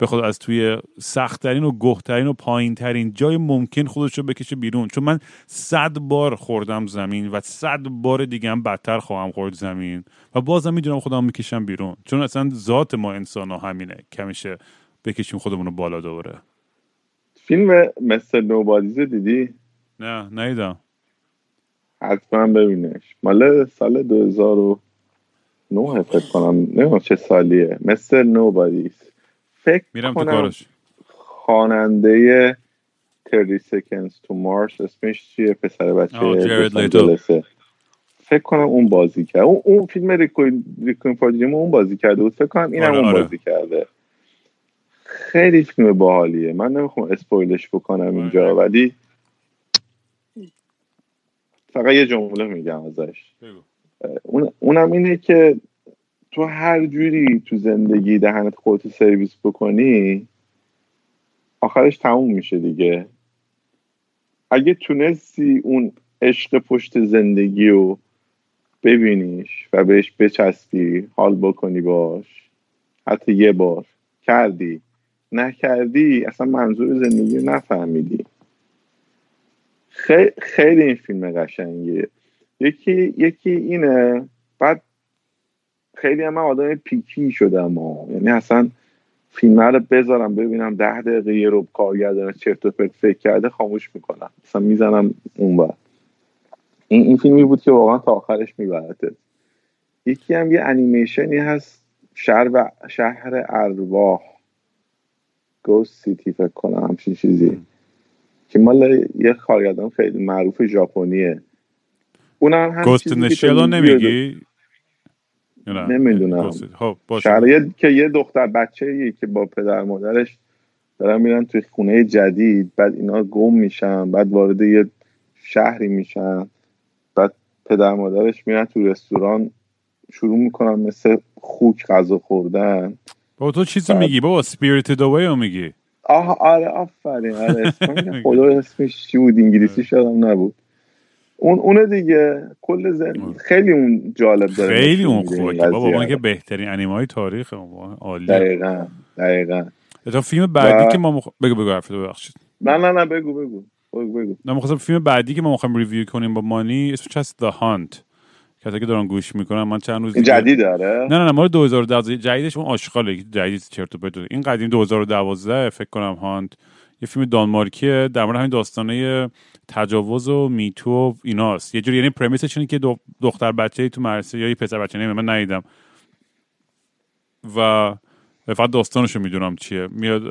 بخواد از توی سختترین و گهترین و پایینترین جای ممکن خودش رو بکشه بیرون. چون من صد بار خوردم زمین و صد بار دیگه هم بدتر خواهم خورد زمین. و بازم می‌دونم خودم می‌کشم بیرون. چون اصلا ذات ما انسان ها همینه. کمیشه بکشیم خودمون رو بالا دوره فیلم مثل نوبادیزه دیدی؟ نه نیدم حتما ببینش مال سال 2009 فکر کنم. نمی‌دونم چه سالیه. مثل نوبادیز. فکر میرم تو کارش خواننده 30 seconds to Mars اسمش چیه؟ پسر بچه فکر کنم اون بازی کرد. اون, اون فیلم ریکوین ریکوین اون بازی کرده بود. فکر کنم اینم آره اون آره. بازی کرده. خیلی فیلم باحالیه. من نمی‌خوام اسپویلش بکنم اینجا آره. ولی فقط یه جمله میگم ازش. اون اونم اینه که تو هر جوری تو زندگی دهنت خودت سرویس بکنی آخرش تموم میشه دیگه. اگه تونستی اون عشق پشت زندگی رو ببینیش و بهش بچستی حال بکنی باش. حتی یه بار. کردی. نکردی اصلا منظور زندگی رو نفهمیدی. خیلی این فیلم قشنگیه. یکی یکی اینه بعد خیلی هم من آدم پیکی شدم ها. یعنی اصلا فیلم رو بذارم ببینم ده دقیقه یه رو کارگردان چرت و پرت فکر کرده خاموش می‌کنم. مثلا می‌زنم اون بر این, این فیلمی بود که واقعا تا آخرش میبرده. یکی هم یه انیمیشنی هست شهر و شهر ارواح. گوست سیتی فکر کنم همچین چیزی. که مال یه کارگردان خیلی معروف ژاپنیه. اونم هم گوست نشلو نمیگی؟ نمی‌دونم. خب شهر که یه دختر بچه که با پدر مادرش دارن میرن توی خونه جدید بعد اینا گم میشن بعد وارد یه شهری میشن بعد پدر مادرش میرن تو رستوران شروع می‌کنن مثل خوک غذا خوردن. با تو چیزی میگی؟ بابا سپیریتد اوی میگی؟ آه آره آفرین آره. خدا اسمش چی بود؟ انگلیسی شدم نبود. اون اون دیگه. کل زن... خیلی اون جالب داره خیلی اون خوبه بابا اون که بهترین انیمه های تاریخ عالی دقیقاً دقیقاً. تا فیلم بعدی که ما مخ... بگو بگو حرف ببخشید. نه نه نه بگو بگو. بگو بگو. نه فیلم بعدی که ما می‌خوایم ریویو کنیم با مانی اسمش هست The Hunt. کسی که دارن گوش می‌کنن من چند روز جدید داره نه نه نه مال 2012 جدیدش اون آشغاله جدید چرت و پرت این قدیم 2012 فکر کنم هانت یه فیلم دانمارکیه. در مورد همین داستانه تجاوز و میتو و ایناست. یه جوری یعنی پرمیسش اینه که دختر بچه تو مدرسه یا یه پسر بچه نمی‌دونم من ندیدم. و فقط داستانشو می‌دونم چیه. میاد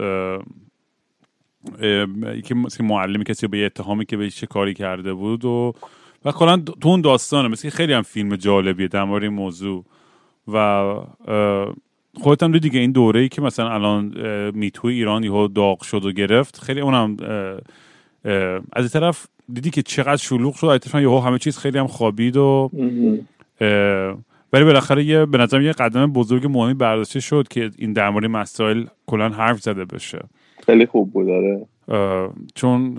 یکی معلمی کسی به اتهامی که به چه کاری کرده بود و و کلا تو اون داستانه. مثل خیلی هم فیلم جالبیه در مورد این موضوع. و خودت هم دیگه این دوره ای که مثلا الان میتو ایران یهو داغ شد و گرفت خیلی اونم از این طرف دیدی که چقدر شلوغ شد؟ اتفاقا یهو همه چیز خیلی هم خوابید و ولی بالاخره یه به نظرم یه قدم بزرگ مهمی برداشته شد که این در مورد مسائل کلا حرف زده بشه. خیلی خوب بود داره چون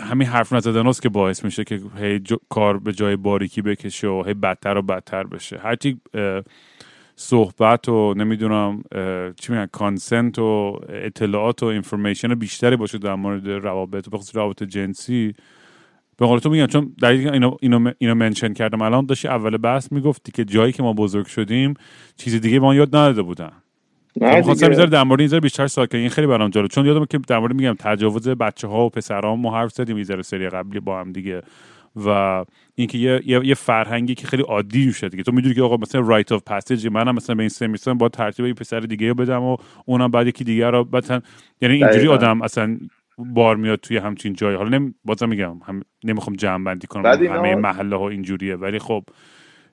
همین حرف نزدن که باعث میشه که هی کار به جای باریکی بکشه و هی بدتر و بدتر بشه. هرچی صحبت و نمی‌دونم چی میگن کانسنت و اطلاعات و اینفورمیشن بیشتری باشه در مورد روابط و روابط جنسی. به قول تو میگم چون در اینو, اینو, اینو منشن کردم الان داشتی اول بحث می‌گفتی که جایی که ما بزرگ شدیم چیز دیگه ما یاد نداده بودن. نه خواستم می‌ذاره در مورد این بیشتر ساکن این خیلی برام جالب. چون یادم که در مورد میگم تجاوز بچه ها و پسرها ما حرف زدیم می‌ذاره سری قبلی با هم دیگه و اینکه یه،, یه،, یه فرهنگی که خیلی عادی میشه دیگه تو می‌دونی که آقا مثلا رایت اف پسیج منم مثلا به این سه با ترتیب یه پسر دیگه رو بدم و اونم بعد یکی دیگه رو مثلا یعنی اینجوری آدم اصلا بار میاد توی همچین جایی. حالا نمی... بازم میگم هم... نمی‌خوام جمع بندی کنم همه محله ها اینجوریه ولی خب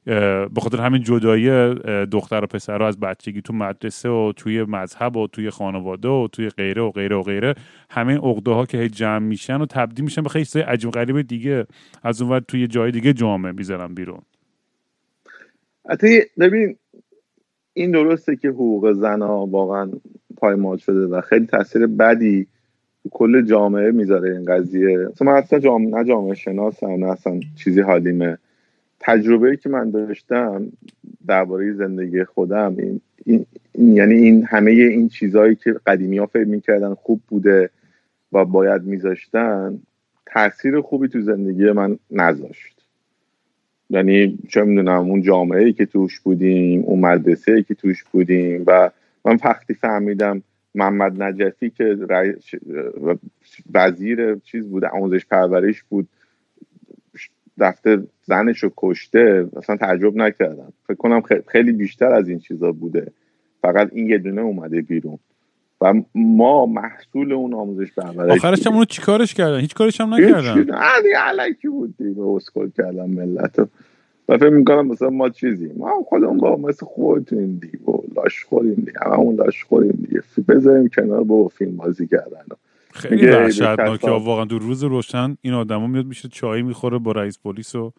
به خاطر همین جدایی دختر و پسر از بچگی تو مدرسه و توی مذهب و توی خانواده و توی غیره و غیره و غیره همه عقده ها که هی جمع میشن و تبدیل میشن به خیلی چیزای عجیب غریب دیگه. از اون توی جای دیگه جامعه می‌ذارن بیرون. حتی ببین این درسته که حقوق زنها واقعا پایمال شده و خیلی تاثیر بدی کل جامعه می‌ذاره این قضیه. من اصلا جامعه نه جامعه شناسم نه اصلا چیزی حالیمه. تجربه که من داشتم درباره زندگی خودم این, این, یعنی این همه این چیزهایی که قدیمی ها فکر می‌کردن خوب بوده و باید میذاشتن تاثیر خوبی تو زندگی من نذاشت. یعنی چه می‌دونم اون جامعه ای که توش بودیم اون مدرسه ای که توش بودیم و من وقتی فهمیدم محمد نجفی که وزیر چیز بود آموزش پرورش بود رفته زنش رو کشته اصلا تعجب نکردم. فکر کنم خیلی بیشتر از این چیزا بوده. فقط این یه دونه اومده بیرون. و ما محصول اون آموزش پرورش آخرش هم اونو چیکارش کردن؟ هیچ کارش هم نکردن؟ دیگه علکی بود دیگه. اسکل کردن ملت و فکر می‌کنم مثلا ما چیزی ما خودمون با مثل خودتون دیگه. و لاش خوریم دیگه. همون لاش خوریم دیگه. بذاریم کنار با فیلم بازی کردن. خیلی وحشتناکه. واقعا دو روز روشن این آدما میاد میشه چای می‌خوره با رئیس پلیس و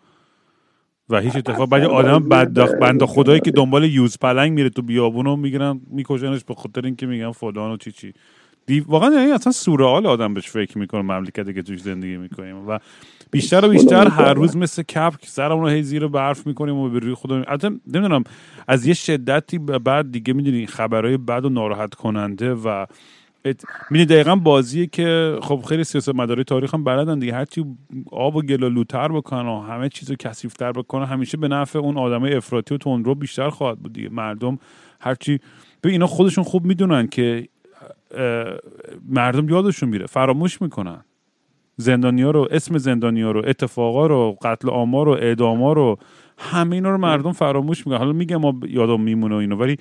و هیچ اتفاق بعد آدم بدبخت بنده خدایی که دنبال یوز پلنگ میره تو بیابون و می‌گیرن میکشنش به خاطر اینکه میگن فلان و چی چی. دی... واقعا یعنی اصلا سورئال آدم بهش فکر می‌کنه مملکتی که توش زندگی می‌کنیم. و بیشتر و بیشتر هر روز مثل کپ سرمون رو هی زیر برف می‌کنیم و به روی خودمون البته نمی‌دونم از یه شدتی بعد دیگه می‌دونی خبرهای بد و ناراحت کننده و می‌دونی دقیقا بازیه که خب خیلی سیاست مداری تاریخ هم بلدن دیگه. هرچی آب و گل و لوتر بکنن و همه چیز رو کثیفتر بکنن همیشه به نفع اون آدمای افراطی و تندرو بیشتر خواهد بود دیگه. مردم هرچی به اینا خودشون خوب می‌دونن که مردم یادشون میره فراموش می‌کنن. زندانیا رو اسم زندانیا رو اتفاقا رو قتل آمار رو اعداما رو همه اینا رو مردم فراموش می‌کنن. حالا میگم ما یادم میمونه اینو ولی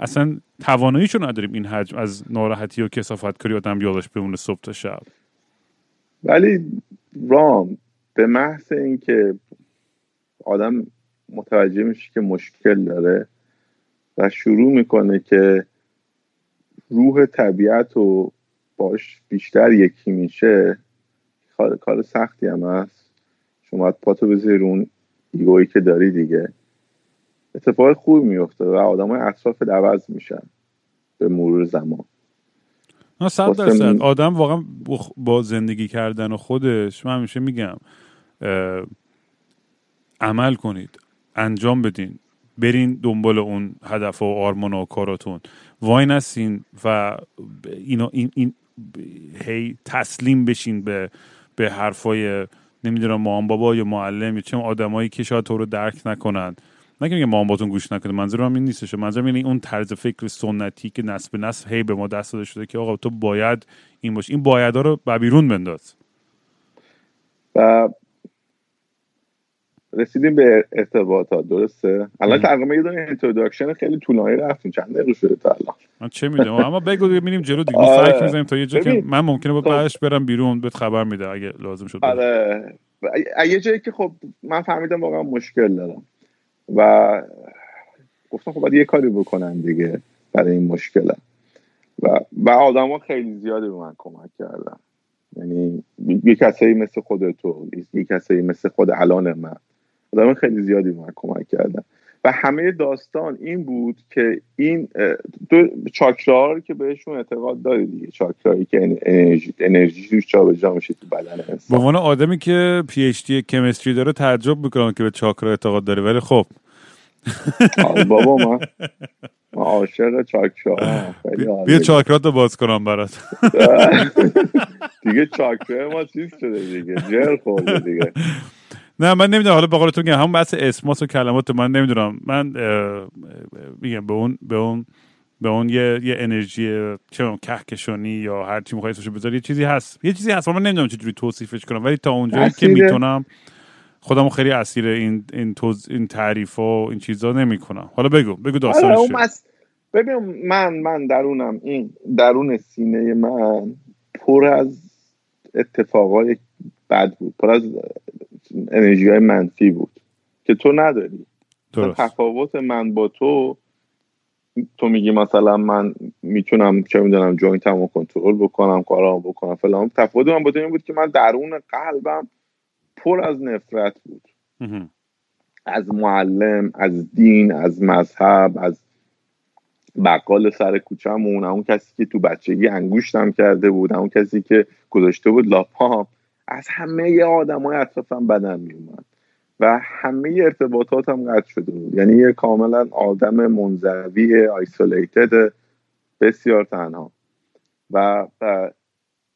اصلا تواناییشو نداریم این حجم از ناراحتی و کسافت کاری آدم یادش بمونه صبح تا شب. ولی رام به محض اینکه آدم متوجه میشه که مشکل داره و شروع می‌کنه که روح طبیعت و باش بیشتر یکی میشه کار, سختی هم هست. شما پاتو بذاری اون ایگویی که داری دیگه. اتفاق خوب میفته و آدم های اطراف عوض میشن به مرور زمان. صد درصد. آدم واقعا با زندگی کردن و خودش من همیشه میگم عمل کنید انجام بدین برین دنبال اون هدف و آرمان و کاراتون. وای نسین و اینا این, این هی تسلیم بشین به به حرفای نمی‌دونم مام بابا یا معلم یا چه آدمایی که شاید تو رو درک نکنند نگه میگه مام باتون گوش نکنه منظورم این نیستش. منظورم اینه اون طرز فکر سنتی که نسل به نسل هی به ما دست داده شده که آقا تو باید این باش. این بایدها رو بیرون بنداز. و رسیدیم به ارتباطات درسته؟ الان تقریبا یه دونه introduction خیلی طولانی رفتیم. چند دقیقه شده تا الان؟ من چه می‌دونم؟ اما بگو میریم جلو دیگه. آره. فک می‌زنیم تا یه جا که من ممکنه با خب. بعدش برم بیرون بهت خبر میده اگه لازم شد آره. یه جایی که خب من فهمیدم واقعا مشکل دارم. و گفتم خب باید یه کاری بکنم دیگه برای این مشکل و و آدم ها خیلی زیادی به من کمک کردن. یعنی یه کسایی مثل خود تو یه کسایی مثل خود الان من. آدم خیلی زیادی به من کمک کردن. و همه داستان این بود که این دو چاکرا که بهشون اعتقاد داری دیگه چاکرایی که انرژی انرژی توش جابجا میشه تو بدن انسان. به عنوان آدمی که پی اچ دی کمستری داره تعجب می‌کنم که به چاکرا اعتقاد داره ولی خب. بابا من ما عاشق چاکرا بیا چاکرات رو باز کنم برات. دیگه چاکرا ما چیز شده دیگه جر خورده دیگه. نه من نمی‌دونم حالا به قولتون همون بحث اسماس و کلمات من نمی‌دونم. من میگم به اون به اون به اون یه, یه انرژی چه کهکشانی یا هر چی می‌خوای اسمشو بذاری یه چیزی هست. یه چیزی هست من نمی‌دونم چجوری توصیفش کنم ولی تا اونجایی که می‌تونم خودمو خیلی اسیر این این توز این تعریف و این چیزا نمی‌کنم. حالا بگو بگو داستانش. ببین من من درونم این درون سینه من پر از اتفاقای بد بود پر از انرژی های منفی بود که تو نداری. درست. تفاوت من با تو تو میگی مثلا من می‌تونم چه می‌دونم جوینتم رو کنترل بکنم کارام بکنم فلان. تفاوت من با تو این بود که من درون قلبم پر از نفرت بود. از معلم از دین از مذهب از بقال سر کوچهمون اون کسی که تو بچگی انگوشتم کرده بود اون کسی که گذاشته بود لاپام. از همه آدم های اطرافم بدن میومد و همه ارتباطاتم قطع شده بود. یعنی یه کاملا آدم منزوی آیسولیتد بسیار تنها. و,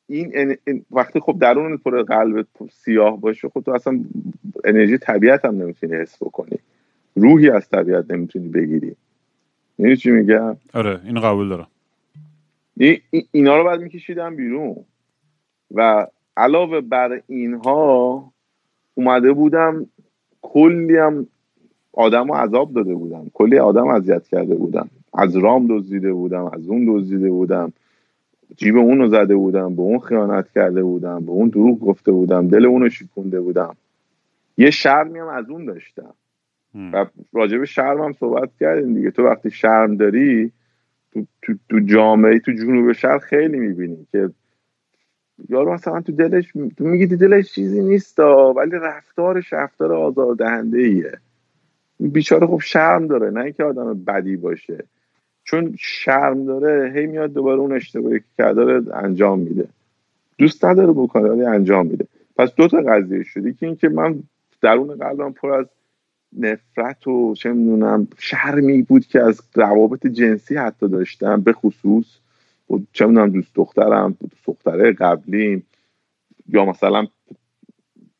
این, وقتی خب درون پر قلب سیاه باشه خب تو اصلا انرژی طبیعت هم نمی‌تونی حس بکنی. روحی از طبیعت نمی‌تونی بگیری. یعنی چی میگم؟ آره اینو قبول دارم. اینا رو بعد میکشیدم بیرون. و علاوه بر اینها اومده بودم کلی هم آدم رو عذاب داده بودم. کلی آدم اذیت کرده بودم. از رام دزدیده بودم از اون دزدیده بودم. جیب اون رو زده بودم به اون خیانت کرده بودم به اون دروغ گفته بودم دل اون رو شکونده بودم. یه شرمی هم از اون داشتم. و راجب شرم هم صحبت کردیم دیگه. تو وقتی شرم داری تو, تو, تو جامعه تو جنوب شهر خیلی می‌بینی که یارو مثلا تو دلش تو میگی تو دلش چیزی نیست ولی رفتارش رفتار آزاردهنده ایه بیچاره خب شرم داره نه اینکه آدم بدی باشه. چون شرم داره هی میاد دوباره اون اشتباهی که کرده انجام میده. دوست نداره بکنه ولی انجام میده. پس دو تا قضیه شدی که اینکه من درون قلبم پر از نفرت و چه می‌دونم شرمی بود که از روابط جنسی حتی داشتم به خصوص چه می‌دونم دوست دخترم دوست دختره قبلیم. یا مثلا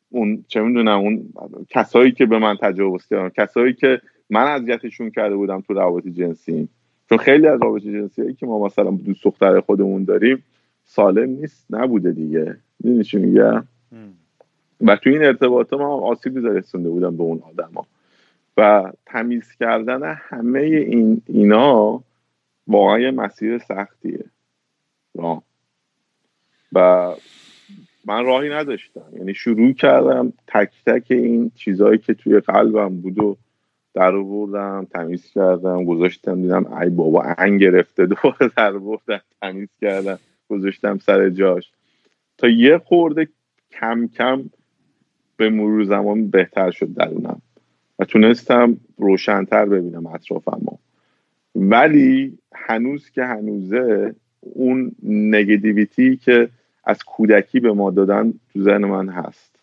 اون چه می‌دونم اون کسایی که به من تجاوز کردن کسایی که من اذیتشون کرده بودم تو روابط جنسی. چون خیلی از رابطه جنسی هایی که ما مثلا دوست دختر خودمون داریم سالم نیست نبوده دیگه. می‌دونی چی میگم؟ و تو این ارتباطه ما آسیب رسونده بودم به اون آدما. و تمیز کردن همه این اینا واقعا مسیر سختیه. راه. و من راهی نداشتم. یعنی شروع کردم تک تک این چیزهایی که توی قلبم بود و در بردم تمیز کردم گذاشتم دیدم ای بابا انگ گرفته دوباره در بردم تمیز کردم گذاشتم سر جاش. تا یه خورده کم کم به مرور زمان بهتر شد درونم. و تونستم روشنتر ببینم اطرافم ولی هنوز که هنوزه اون negativity که از کودکی به ما دادن تو ذهن من هست.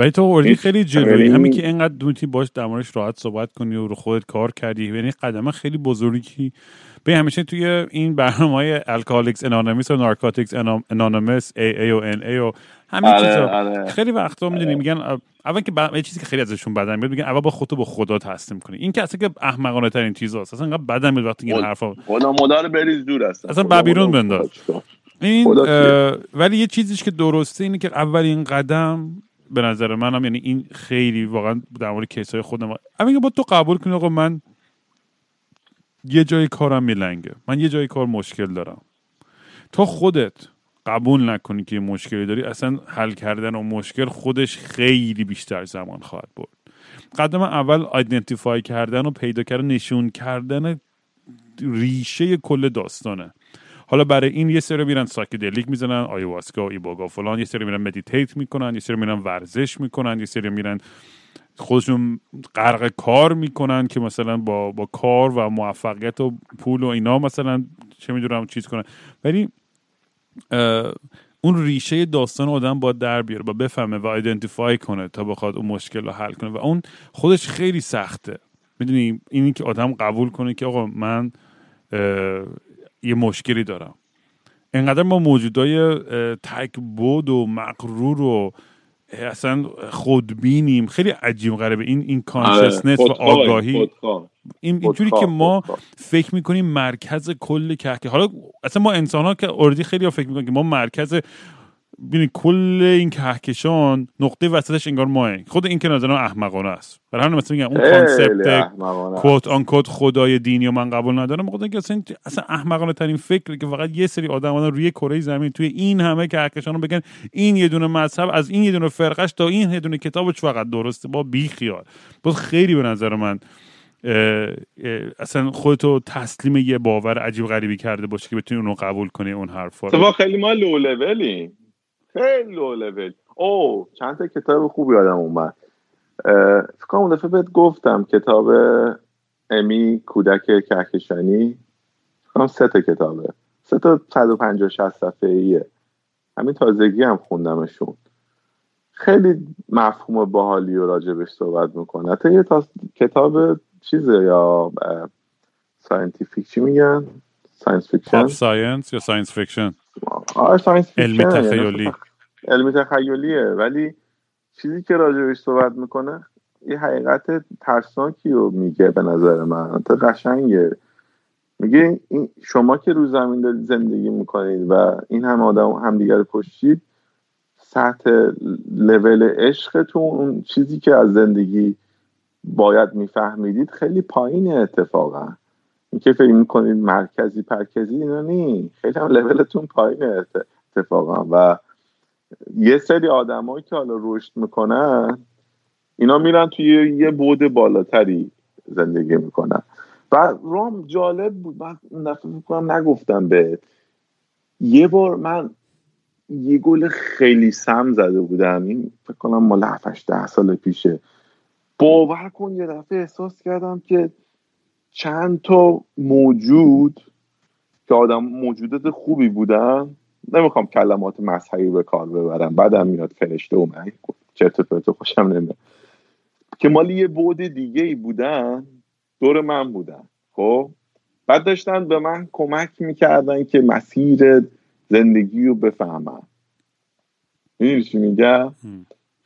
ولی تو already خیلی جلویی همین که اینقدر honest ی باهاش در موردش راحت صحبت کنی و رو خودت کار کردی. یعنی قدم خیلی بزرگی. به همیشه توی این برنامه های Alcoholics Anonymous و Narcotics Anonymous AA و NA و همین آره، چیزا. آره. خیلی وقتا می‌دونی آره. میگن اول که یه چیزی که خیلی ازشون بدن میاد میگن اول با خودت با خدا تسلیم کنی. این که اصلا که احمقانه ترین چیزاست. اصلا انقدر بدن میاد وقتی این حرفا خدا مدار بریز دور اصلا. بابیرون بنداز. این ولی یه چیزیش که درسته اینه که اولین قدم به نظر منم یعنی این خیلی واقعا در مورد کیس های خودم که با تو قبول کنی آقا من یه جای کارم میلنگه. من یه جای کار مشکل دارم. تا خودت قبول نکنی که مشکلی داری اصلا حل کردن و مشکل خودش خیلی بیشتر زمان خواهد برد. قدم اول identify کردن و پیدا کردن نشون کردن ریشه کل داستانه. حالا برای این یه سری میرن psychedelic می‌زنن ayahuasca و iboga فلان یه سری میرن meditate می‌کنن یه سری میرن ورزش می‌کنن یه سری میرن خودشون غرق کار می‌کنن که مثلا با با کار و موفقیت و پول و اینا مثلا چه می‌دونم چیز کنن. ولی اون ریشه داستان آدم باید در بیاره با بفهمه و ایدنتیفای کنه تا بخواد اون مشکل رو حل کنه و اون خودش خیلی سخته. می‌دونی؟ اینی که آدم قبول کنه که آقا من یه مشکلی دارم. انقدر ما موجودای تک بود و مقرور و اصلا خودبینیم. خیلی عجیب غریبه. این این کانشسنس آره، و آگاهی. این اینجوری که ما فکر می‌کنیم مرکز کل که حالا اصلا ما انسان ها که already خیلی فکر می‌کنیم که ما مرکز ببینید کل این کهکشان نقطه وسطش انگار ماه خود این که نظرم احمقانه است. برای همین مثلا میگم اون concept quote unquote خدای دینی و من قبول ندارم خود که اصلا اصلا احمقانه ترین فکر که فقط یه سری آدم روی کره زمین توی این همه کهکشان رو بگن این یه دونه مذهب از این یه دونه فرقش تا این یه دونه کتاب فقط درسته. با بی خیال باز خیلی به نظر من اصلا خودتو تسلیم یه باور عجیب غریبی کرده باشه که بتونی اونو قبول کنی اون حرفا رو. خیلی ما لو لولیم خیلی لو لول او چند تا کتاب خوبی آدم اومد. فکر اون دفعه بهت گفتم کتاب امی کودک کهکشانی. فکر سه تا کتابه. سه تا 150 60 صفحه ایه همین تازگی هم خوندمشون. خیلی مفهوم باحالی و راجبش صحبت می‌کنه. حتی یه تا... کتاب چیزه یا scientific چی میگن؟ science fiction science یا science fiction علمی تخیلی. علمی تخیلیه. ولی چیزی که راجبش صحبت می‌کنه یه حقیقت ترسناکی رو میگه به نظر من. تا قشنگه. میگه شما که رو زمین زندگی می‌کنید و این هم آدم همدیگر کشید سطح لول عشقتون اون چیزی که از زندگی باید میفهمیدید خیلی پایین اتفاقا. اینکه فکر می‌کنید مرکزی پرکزی اینا نی. خیلی هم لولتون پایین اتفاقا. و یه سری آدمایی که حالا رشد می‌کنن اینا میرن توی یه بود بالاتری زندگی می‌کنن. و رام جالب بود. من اون دفعه می‌کنم نگفتم به. یه بار من یه گل خیلی سم زده بودم. این فکر کنم مال 7 ده سال پیشه. باور کن یه دفعه احساس کردم که چند تا موجود که آدم موجودات خوبی بودن نمی‌خوام کلمات مذهبی به کار ببرم بعدم میاد فرشته و من چرت پرت خوشم نمیاد. که مالی یه بود دیگه ای بودن دور من بودن. خب؟ بعد داشتن به من کمک می‌کردن که مسیر زندگی رو بفهمم می‌دونی چی میگم؟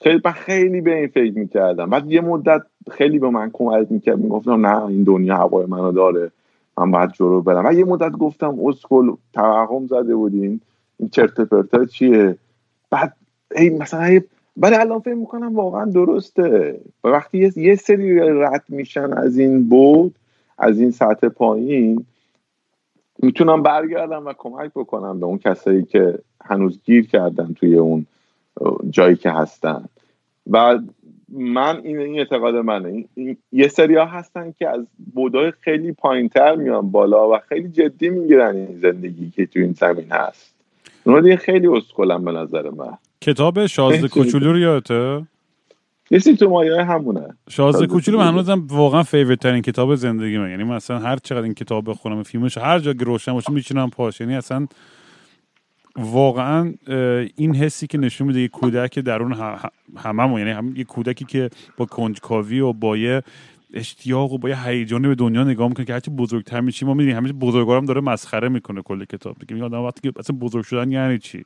خیلی من خیلی به این فکر می‌کردم. بعد یه مدت خیلی به من کمک می‌کرد. می‌گفتم نه این دنیا هوای منو داره. من باید جلو برم. و یه مدت گفتم اسکل توهم زده بودین. این چرت پرتا چیه؟ بعد ای مثلا ولی الان فکر می‌کنم واقعا درسته. و وقتی یه سری رد میشن از این بود از این سطح پایین می‌تونم برگردم و کمک بکنم به اون کسایی که هنوز گیر کردن توی اون جایی که هستن. و من این این اعتقاد منه. این, یه سری ها هستن که از بودای خیلی پایین تر میان بالا و خیلی جدی می‌گیرن این زندگی که تو این زمین هست. اونا دیگه خیلی اسکلم به نظر من. کتاب شازده کوچولو رو یادته؟ یه تو مایه همونه. شازده کوچولو من هنوزم واقعا favorite ترین کتاب زندگی من. یعنی مثلا هر چقدر این کتاب بخونم فیلمش هر جا که روشن باشه میچینم پاش. یعنی اصلا واقعا این حسی که نشون میده یه کودک درون هممون یعنی هم یه کودکی که با کنجکاوی و با یه اشتیاق و با یه هیجانی به دنیا نگاه می‌کنه که هرچی بزرگتر میشیم ما می‌دونیم همیشه بزرگا رم داره مسخره می‌کنه کل کتاب. میگه آدم وقتی که اصلا بزرگ شدن یعنی چی؟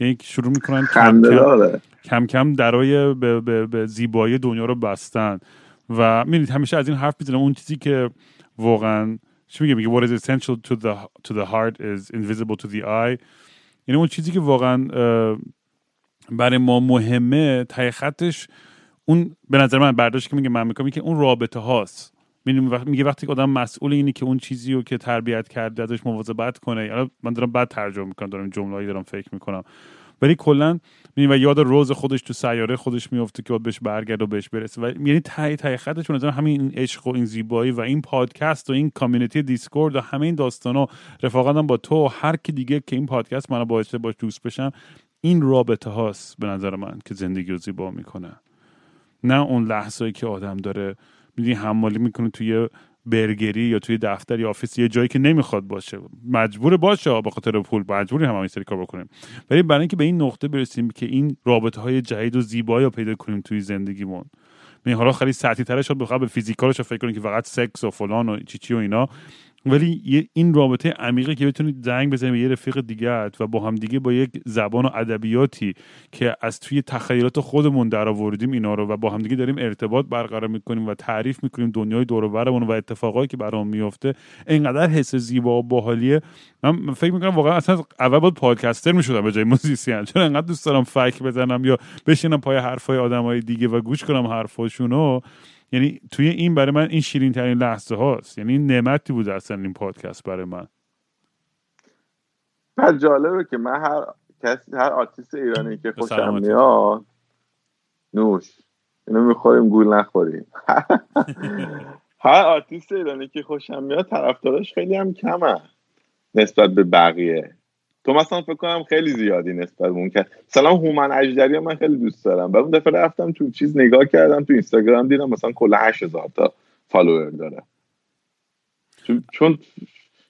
یعنی شروع می‌کنن کم کم, کم کم درای به, به, به زیبایی دنیا رو بستن. و می‌دونید همیشه از این حرف می‌زنم. اون چیزی که واقعا چی میگه؟ میگه what is essential to the to the heart is invisible to the eye. یعنی اون چیزی که واقعا برای ما مهمه تای خطش اون به نظر من برداشت که میگه من می‌کنم که اون رابطه هاست. میگه وقتی که آدم مسئول اینی که اون چیزی رو که تربیت کرده ازش مواظبت کنه من دارم بعد ترجمه می‌کنم دارم جمله‌ای دارم فکر می‌کنم. ولی کلا و یاد رز خودش تو سیاره خودش میفته که باید بهش برگرد و بهش برسه. و یعنی ته ته خطش نظر همین عشق و این زیبایی و این پادکست و این community Discord و همه این داستانا رفاقتم با تو و هر کی دیگه که این پادکست منو باعث باش دوست بشم این رابطه هاست به نظر من که زندگی رو زیبا می‌کنه. نه اون لحظه که آدم داره می‌دونی حمالی می‌کنه توی برگری یا توی دفتر یا office یه جایی که نمی‌خواد باشه. مجبور باشه به خاطر پول مجبوری هم این سری کار بکنیم. ولی برای اینکه به این نقطه برسیم که این رابطه های جدید و زیبایی رو پیدا کنیم توی زندگیمون. می حالا خیلی سطحی ترش شد بخواد به فیزیکالش فکر کنیم که فقط سکس و فلان و چی چی و اینا. ولی این رابطه عمیقی که بتونید زنگ بزنید به یه رفیق دیگه و با هم دیگه با یک زبان و ادبیاتی که از توی تخیلات خودمون در آوردیم اینا رو و با هم دیگه داریم ارتباط برقرار می‌کنیم و تعریف می‌کنیم دنیای دور و برمون و اتفاقایی که برام میفته اینقدر حس زیبا و باحالیه. من فکر می‌کنم واقعا اصلا اول باید podcaster می‌شدم به جای musician. چون انقدر دوست دارم فک بزنم یا بشینم پای حرفای آدمای دیگه و گوش کنم حرفاشونو؟ یعنی توی این برای من این شیرین ترین لحظه هاست. یعنی نعمتی بود اصلا این پادکست برای من. بعد جالبه که من هر کسی هر آرتیست ایرانی که خوشم میاد نوش. اینو می‌خوریم گول نخوریم. هر آرتیست ایرانی که خوشم میاد طرفدارش خیلی هم کمه نسبت به بقیه. تو مثلا فکر کنم خیلی زیادی نسبت اون که مثلا هومن اژدری من خیلی دوست دارم. و اون دفعه رفتم تو چیز نگاه کردم تو اینستاگرام دیدم مثلا کل 8000 تا follower داره. چون چون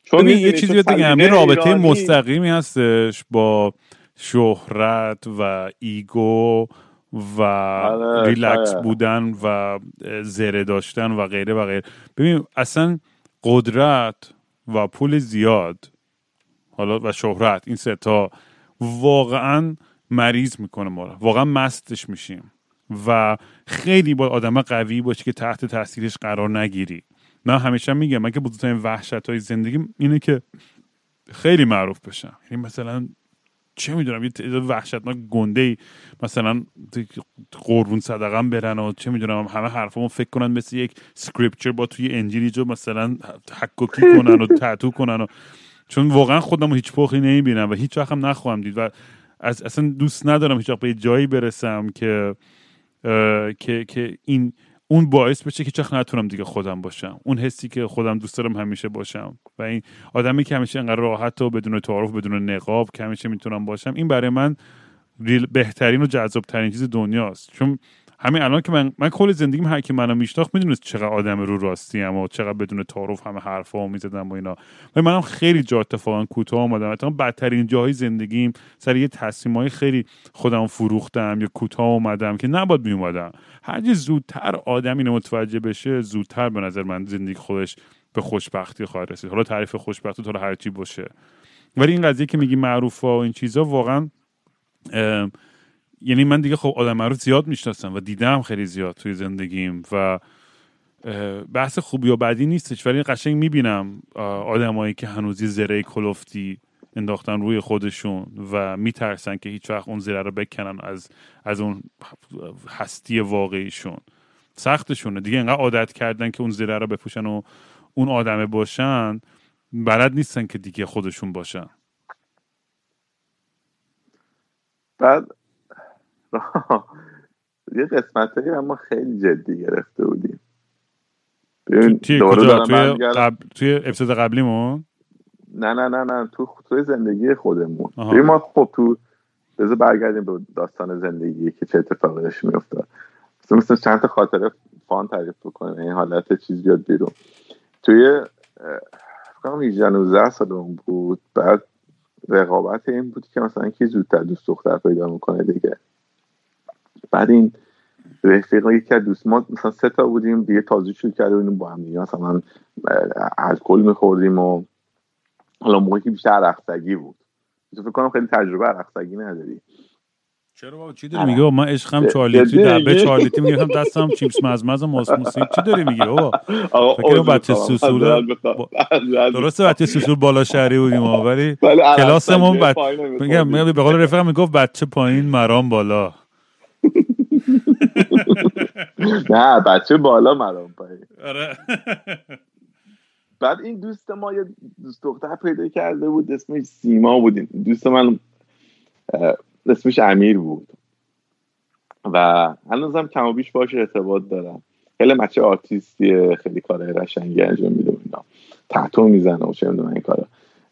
چون یه چیزی بگم. یه رابطه مستقیمی هستش با شهرت و ego و آره، ریلکس بودن و زره داشتن و غیره و غیره. ببین اصلا قدرت و پول زیاد حالا و شهرت. این سه تا واقعا مریض می‌کنه ما رو. واقعا مستش میشیم. و خیلی با آدم قوی باشه که تحت تاثیرش قرار نگیری. من همیشه میگم من که بزرگترین وحشت های زندگی اینه که خیلی معروف بشم. یعنی مثلا چه می‌دونم یه تعداد وحشتناک گنده ای مثلا قربون صدقم برن و چه می‌دونم همه حرفمو فکر کنن مثل یک سکریپچر با توی انجیلی جو مثلا حکوکی کنن و تتو کنن و چون واقعا خودم هیچ پخی نمی‌بینم و هیچ وقت هم نخواهم دید و از اصلا دوست ندارم هیچ وقت به جایی برسم که که که این اون باعث بشه که چخ نتونم دیگه خودم باشم. اون حسی که خودم دوست دارم همیشه باشم. و این آدمی که همیشه انقدر راحت و بدون تعارف بدون نقاب که همیشه می‌تونم باشم این برای من بهترین و جذاب ترین چیز دنیاست. چون همین الان که من من کل زندگیم هر کی منو میشناخت می‌دونست چقدر آدم رو راستی ام و چقدر بدون تعارف همه حرفا می‌زدم و اینا. و منم خیلی جا اتفاقا کوتاه اومدم. مثلا بدترین جاهای زندگیم سر یه تصمیمای خیلی خودم فروختم یا کوتاه اومدم که نباید می اومدم هر زودتر آدم اینو متوجه بشه زودتر به نظر من زندگی خودش به خوشبختی خواهد رسید. حالا تعریف خوشبختی تو هر چی باشه. ولی این قضیه که میگی معروف و این چیزا واقعا یعنی من دیگه خب آدم رو زیاد می‌شناسم و دیدم خیلی زیاد توی زندگیم و بحث خوبی و بدی نیستش ولی قشنگ می‌بینم آدمایی که هنوزی زره کلفتی انداختن روی خودشون و میترسن که هیچ وقت اون زره رو بکنن از از اون هستی واقعیشون. سختشونه. دیگه انقدر عادت کردن که اون زره رو بپوشن و اون آدمه باشن بلد نیستن که دیگه خودشون باشن. بعد یه قسمت اما خیلی جدی گرفته بودیم توی کجا؟ توی, قبل... توی اپیزود قبلیمون؟ نه نه نه نه تو توی زندگی خودمون. ما خب تو بذار برگردیم به داستان زندگی که چه اتفاقی داشت میافتاد. مثل چند تا خاطره فان تعریف بکنیم. این حالت چیز بیاد بیرون. توی فکرم 18 19 سالم بود. بعد رقابت این بود که مثلا کی زودتر دوست دختر پیدا می‌کنه دیگه. بعد این رفیق یکی از دوست ما مثلا سه تا بودیم دیگه تازه شروع کرده بودیم با هم دیگه. مثلا الکل میخوردیم و حالا موقعی که بیشتر عرقسگی بود. فکر کنم خیلی تجربه عرقسگی نداری. چرا بابا؟ چی داری میگه؟ من عشقم چارلیتی دبه چارلیتی میگم دستم چیپس مزمز و موسموسی چی داری میگی بابا؟ فکر بچه سوسول درسته بچه سوسول بالا شهری بودیم ولی کلاسمون میگم به قول رفیقم می‌گفت بچه پایین مرام بالا. نه بچه بالا مرام پایین آره. بعد این دوست ما یه دوست دختر پیدا کرده بود اسمش سیما بودیم. دوست من اسمش امیر بود. و هنوزم کم و بیش باش ارتباط دارم. خیلی مچه آرتیستیه خیلی کار رشنگی انجام میده اینا. تحتو می‌زنه و چه این کارا.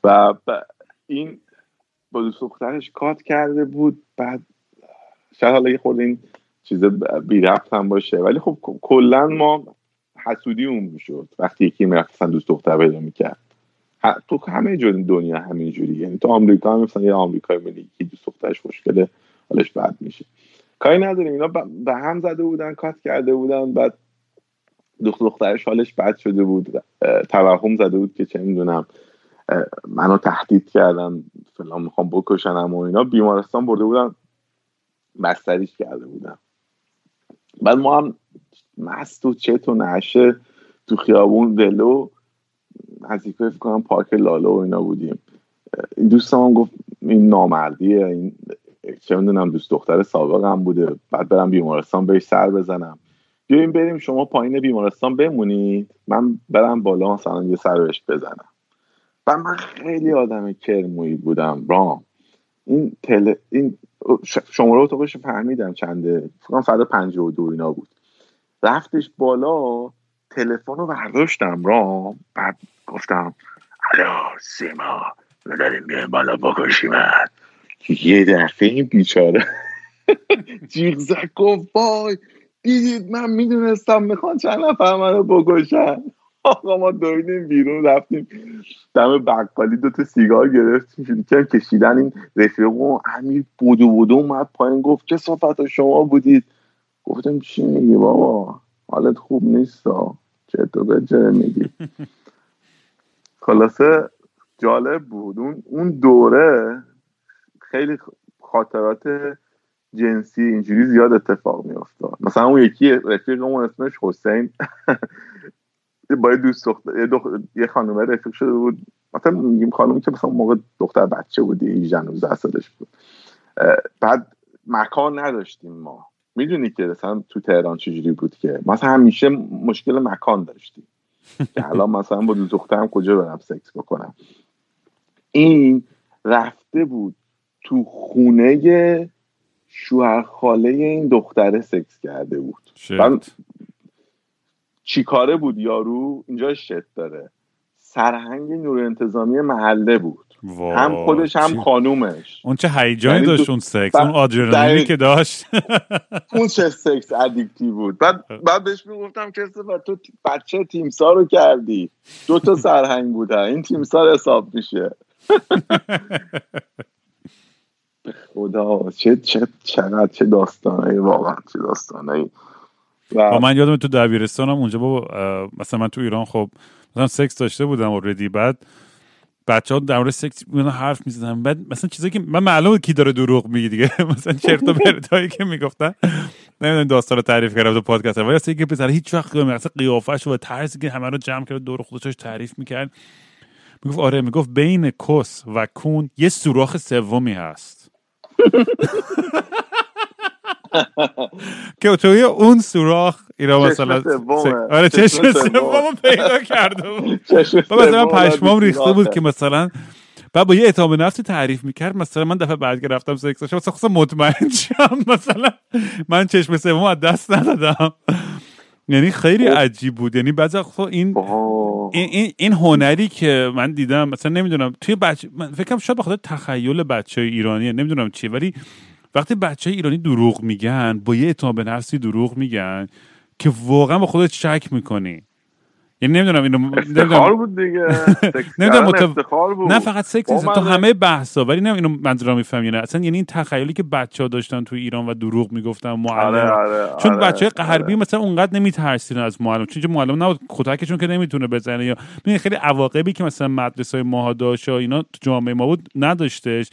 و این با دوست دخترش کات کرده بود. بعد شاید حالا یه خورده این چیز بی هم باشه. ولی خب کلا ما حسودی اون می‌شد. وقتی یکی می‌رفت دوست دختر پیدا می‌کرد. تو همه جور دنیا همینجوری یعنی تو آمریکا هم مثلا یه آمریکایی میلی که دوست دخترش مشکله حالش بد میشه. کاری نداریم. اینا به هم زده بودن کات کرده بودن بعد دختر دخترش حالش بد شده بود. توهم زده بود که چه می‌دونم منو تهدید کردن فلان می‌خوام بکشنم و اینا. بیمارستان برده بودن بستریش کرده بودن. بعد ما هم مست و چت و نشه تو خیابون دلو نزدیک فکر کنم پارک لاله و اینا بودیم. این دوستم گفت این نامردیه این چه می‌دونم دوست دختر سابقم بوده. بعد برم بیمارستان بهش سر بزنم. بیایم بریم شما پایین بیمارستان بمونید. من برم بالا مثلا یه سر بهش بزنم. و من خیلی آدم کرمویی بودم رام. این تل... این شماره اتاقش فهمیدم چنده. فکر فردا 52 اینا بود. رفتش بالا تلفن رو برداشتم رام. بعد گفتم الو سیما داریم بالا بکشیمت یه دفعه این بیچاره جیغ زد گفت وای دیدید من می‌دونستم می‌خوان چند نفر منو بکشن. آقا ما دویدیم بیرون رفتیم دم بقالی دوتا سیگار گرفتیم شروع کشیدن این رفیق و امیر بودو بودو اومد پایین گفت چه صفت شما بودید؟ گفتم چی میگی بابا؟ حالت خوب نیست چه تو به میگی؟ خلاصه جالب بود. اون اون دوره خیلی خاطرات جنسی اینجوری زیاد اتفاق میافتاد. مثلا اون یکی رفیقمون اسمش حسین. با یه دوست دختر یه, دخ... یه خانومه رفیق شده بود. مثلا میگیم خانومی که مثلا موقع دختر بچه بودی 18 19 سالش بود. بعد مکان نداشتیم ما. می‌دونی که مثلا تو تهران چجوری بود که؟ مثلا همیشه مشکل مکان داشتیم. که الان مثلا با دو دخترم کجا برم سکس بکنم؟ این رفته بود تو خونه شوهر خاله این دختره سکس کرده بود. کاره بود یارو؟ اینجا شت داره. سرهنگ نور انتظامی محله بود. هم خودش هم خانومش. اون چه هیجانی یعنی داشت اون سکس اون آدرنالینی که داشت. اون چه سکس ادیکتی بود. بعد بعد بهش می‌گفتم که تو بچه تیمسا رو کردی. دو تا سرهنگ بودن. این تیمسار حساب میشه. خدا چه چه چقدر چه داستانه واقعا چه داستانه و من یادم تو دبیرستانم اونجا با مثلا من تو ایران خب مثلا سکس داشته بودم و ردی بعد بچه ها در مورد سکس حرف می‌زدن. بعد مثلا چیزایی که من معلومه کی داره دروغ میگه دیگه. مثلا چرت و پرتایی که می‌گفتن. نمی‌دونم داستان رو تعریف کردم تو پادکست. ولی اصلا که پسر هیچ وقت مثلا قیافش و طرزی که همه رو جمع کرد دور خودش تعریف می‌کرد. می‌گفت آره می‌گفت بین کس و کون یه سوراخ سومی هست. که توی اون سوراخ اینا مثلا آره چشم سوم پیدا کرده بود. مثلا پشمام ریخته بود که مثلا بعد با یه اعتماد نفسی تعریف می‌کرد مثلا من دفعه بعد که رفتم سکس داشتم مثلا خواستم مطمئن شم. مثلا من چشم سوم از دست ندادم. یعنی خیلی عجیب بود. یعنی بعضی خب این این, این, این هنری که من دیدم مثلا نمی‌دونم توی بچه من فکرم شاید بخاطر تخیل بچه ایرانیه نمی‌دونم چیه ولی وقتی بچه ایرانی دروغ میگن با یه اعتماد به نفسی دروغ میگن که واقعا با خودت شک می‌کنی. یعنی نمی‌دونم اینو افتخار بود دیگه. نمی‌دونم افتخار بود. نه فقط سکس تو همه بحثا ولی نه اینو منظورم میفهم یعنی اصلا یعنی این تخیلی که بچه ها داشتن تو ایران و دروغ می‌گفتن معلم. آره آره چون آره بچه غربی آره. مثلا اونقدر نمیترسیدن از معلم. چون معلم نبود کتکشون که نمی‌تونه بزنه یا خیلی عواقبی که مثلا مدرسه های ماها داشت اینا تو جامعه ما بود نداشتش.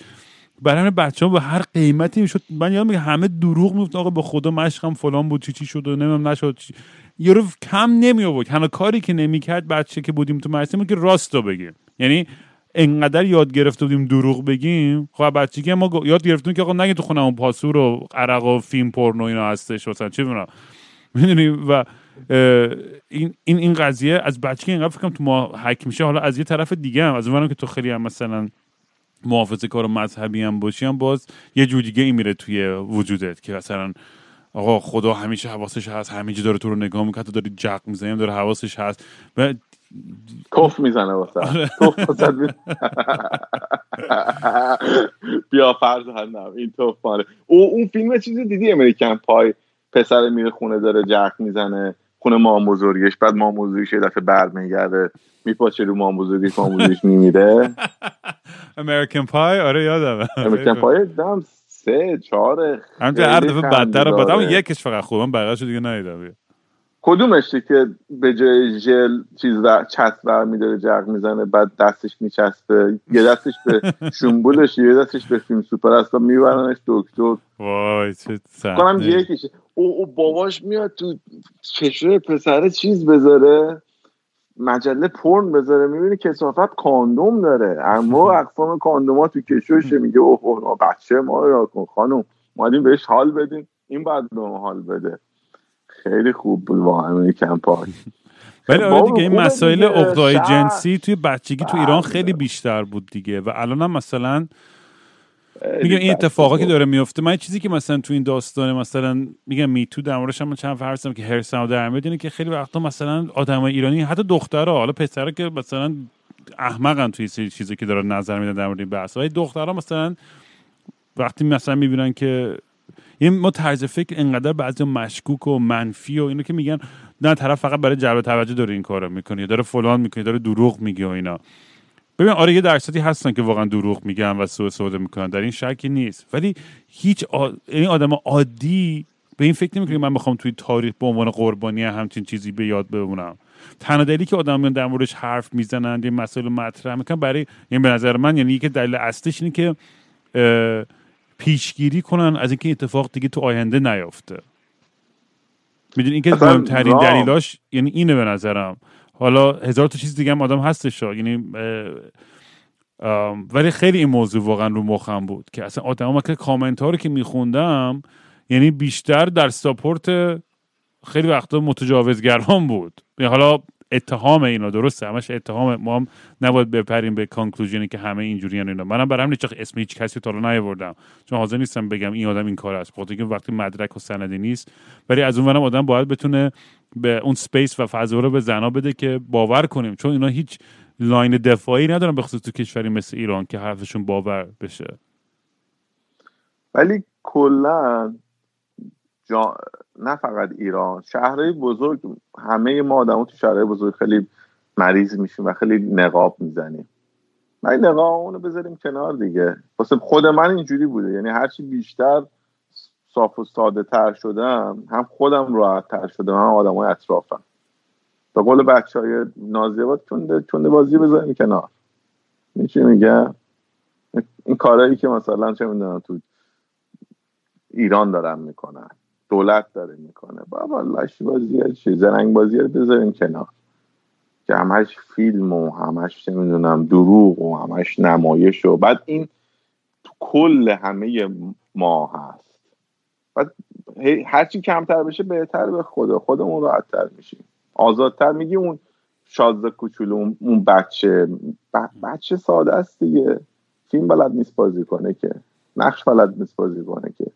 برای بچه ها به هر قیمتی می‌شد. من یادم همه دروغ می‌گفت آقا به خدا مشقم فلان بود چی چی شد و نمی‌دونم نشد چی. یارو کم نمی آورد هنوز کاری که نمی‌کرد بچه که بودیم تو مدرسه که راست رو بگیم. یعنی انقدر یاد گرفته بودیم دروغ بگیم. خب بچه که ما یاد گرفتیم که آقا نگه تو خونمون پاسور و عرق و فیلم پورنو اینا هستش مثلا چه می‌دونم. می‌دونی؟ و این این این قضیه از بچگی اینقدر فکرم تو ما حک میشه. حالا از یه طرف دیگه هم از اونم که تو خیلی هم مثلا محافظه کار و مذهبی هم باشی هم باز یه جو دیگه این میره توی وجودت که مثلا آقا خدا همیشه حواسش هست همیشه داره تو رو نگاه می‌کنه داره جق می‌زنه داره حواسش هست. و توف می‌زنه واسه. آره. بیا فرض هنم این توف ماله. او اون فیلم چیزی دیدی امریکن پای؟ پسر میره خونه داره جق می‌زنه. خونه مام بزرگش بعد مام بزرگش یه دفعه برمیگرده میپاچه رو مام بزرگش مام بزرگش میمیره. امریکن پای آره یادم امریکن پای دم سه چهار همینجا هر دفعه بدتر بعد اما یکش فقط خوبم بقیه دیگه ندیدم. کدومشه که به جای ژل چیز و چسب بر میداره جرق می‌زنه بعد دستش میچسبه؟ یه دستش به شنبولش یه دستش به فیلم سوپر است میبرنش دکتر. وای چه کنم یکیشه او, او باباش میاد تو چشم پسر چیز بذاره مجله پرن بذاره می‌بینی کسافت کاندوم داره. اما اقسام کاندوم تو کشوشه میگه اوه بچه ما را کن خانم. مادیم بهش حال بدیم. این بعد به حال بده. خیلی خوب بود واقعا امریکن پارک ولی آره دیگه این مسائل اقدای جنسی توی بچگی تو ایران خیلی بیشتر بود دیگه و الان هم مثلا میگم این اتفاقا که داره میفته من چیزی که مثلا تو این داستان مثلا میگم میتو در موردش هم چند فرضم که هرسم در میاد که خیلی وقتا مثلا آدمای ایرانی حتی دخترها حالا پسرا که مثلا احمقن توی سری چیزی که دارن نظر میدن در مورد این بحث ولی دخترها مثلا وقتی مثلا می‌بینن که این ما طرز فکر انقدر بعضی مشکوک و منفی و اینو که میگن نه طرف فقط برای جلب توجه داره این کارو می‌کنه داره فلان می‌کنه داره دروغ میگه و اینا. ببین آره یه درصدی هستن که واقعا دروغ میگن و سوء سوده می‌کنن در این شکی نیست. ولی هیچ آ... این آدم عادی به این فکر نمی‌کنه من بخوام توی تاریخ به عنوان قربانی همچین چیزی به یاد بمونم. تنها دلیلی که آدم در موردش حرف می‌زنن یه مسائل مطرح می‌کنن برای یعنی به نظر من یعنی که دلیل اصلیش اینه که پیشگیری کنن از اینکه اتفاق دیگه تو آینده نیافته. می‌دونی اینکه مهمترین دلیلاش یعنی اینه به نظرم. حالا هزار تا چیز دیگه هم آدم هستش یعنی ولی خیلی این موضوع واقعا رو مخم بود که اصلا آدم که کامنت ها رو که میخوندم یعنی بیشتر در ساپورت خیلی وقتا متجاوزگران بود. یعنی حالا اتهام اینا درسته همش اتهام ما هم نباید بپریم به conclusion ی که همه اینجوری اینا. منم برام هیچ اسم هیچ کسی تا نیاوردم. چون حاضر نیستم بگم این آدم این کار است. بخاطر که وقتی مدرک و سندی نیست ولی از اون آدم باید بتونه به اون space و فضا رو به زنا بده که باور کنیم. چون اینا هیچ line دفاعی ندارن خصوص تو کشوری مثل ایران که حرفشون باور بشه. ولی کلا جا... نه فقط ایران شهرهای بزرگ همه ما آدم تو شهرهای بزرگ خیلی مریض میشیم و خیلی نقاب می‌زنیم. من نقاب اونو بذاریم کنار دیگه. واسه خود من اینجوری بوده. یعنی هرچی بیشتر صاف و ساده تر شدم هم خودم راحت تر شدم هم آدم های اطرافم. به قول بچه های نازیبات چونده, چونده بازی بذاریم کنار. چی میگم این کارهایی که مثلا چه می‌دونم تو ایران دارن می‌کنن. دولت داره می‌کنه. بابا لاشی بازی چی؟ زرنگ بازی رو بذاریم کنار. که همش فیلم و همش نمی‌دونم دروغ و همش نمایش و بعد این تو کل همه ما هست. بعد هرچی کمتر بشه بهتر به خدا. خودمون راحتتر میشیم. آزادتر میگی اون شازده کوچولو اون بچه. بچه ساده است دیگه. فیلم بلد نیست بازی کنه که. نقش بلد نیست بازی کنه که.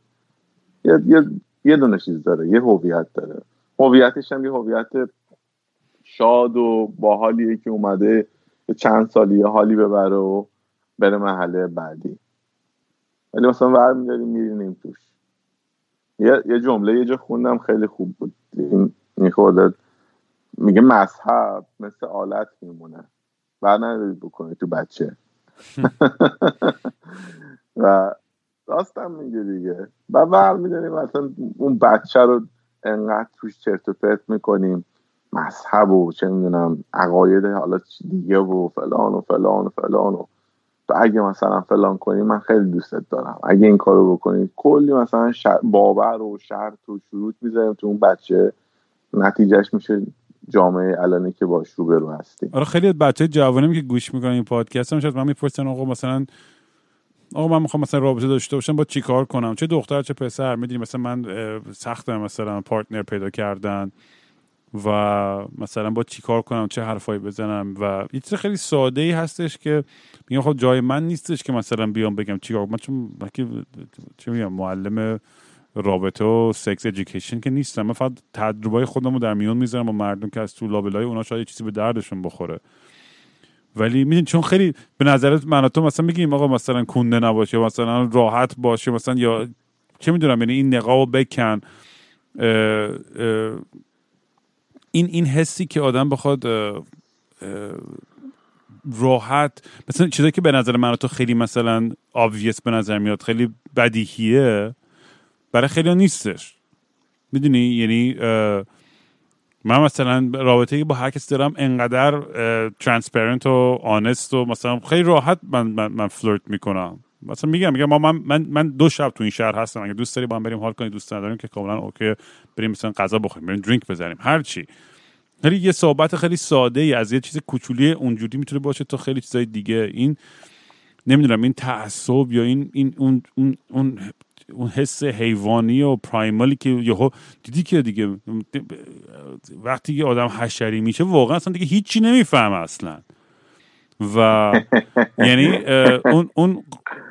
یه, یه, یه دونه چیز داره یه هویت داره. هویتش هم یه هویت شاد و باحالیه که اومده چند سالی حالی ببره و بره محله بعدی. ولی مثلا ور میداریم میرینیم توش. یه, یه جمله یه جا خوندم خیلی خوب بود. این میخورده میگه مذهب مثل آلت میمونه. بر ندارید بکنی تو بچه. و راستم میگه دیگه. و ور میداریم مثلا اون بچه رو انقدر توش چرت و پرت می‌کنیم. مذهب و چه می‌دونم عقاید حالا دیگه و فلان و فلان و فلان و تو اگه مثلا فلان کنی من خیلی دوستت دارم. اگه این کارو بکنی کلی مثلا باور و شرط و شروط می‌ذاریم تو اون بچه. نتیجهش میشه جامعه الانی که باش رو برو هستیم آره خیلی بچه جوانی که گوش می‌کنن این پادکست هم شاید من می‌پرسن آقا مثلا آقا من می‌خوام مثلا رابطه داشته باشم با چیکار کنم؟ چه دختر چه پسر؟ می‌دونی مثلا من سختم مثلا پارتنر پیدا کردن و مثلا با چیکار کنم چه حرفایی بزنم و یه چیز خیلی ساده ای هستش که میگم خب جای من نیستش که مثلا بیام بگم چیکار من چون چه میگم معلم رابطه و سکس ادویکیشن که نیستم. من فقط تجربه خودم رو در میون می‌ذارم با مردم که از تو لابلای اونا شاید چیزی به دردشون بخوره. ولی میدین چون خیلی به نظرت من تو مثلا میگیم آقا مثلا کنده نباشه مثلا راحت باشه مثلا یا چه می‌دونم یعنی این نقاب بکن این این حسی که آدم بخواد راحت مثلا چیزایی که به نظر من تو خیلی مثلا obvious به نظر میاد خیلی بدیهیه برای خیلی نیستش. می‌دونی؟ یعنی من مثلا رابطه با هر کسی دارم انقدر transparent و honest و مثلا خیلی راحت من, من, من flirt می‌کنم. مثلا میگم میگم ما من, من, دو شب تو این شهر هستم. اگه دوست داری با هم بریم حال کنی دوست نداریم که کاملا okay بریم مثلا غذا بخوریم بریم drink بزنیم هر چی. ولی یه صحبت خیلی ساده ای از یه چیز کوچولی اونجوری می‌تونه باشه تا خیلی چیزای دیگه. این نمی‌دونم این تعصب یا این این اون اون, اون اون حس حیوانی و پرایمالی که یهو دیدی که دیگه وقتی که آدم حشری میشه واقعا اصلا دیگه هیچی نمی‌فهمه اصلا. و یعنی اون اون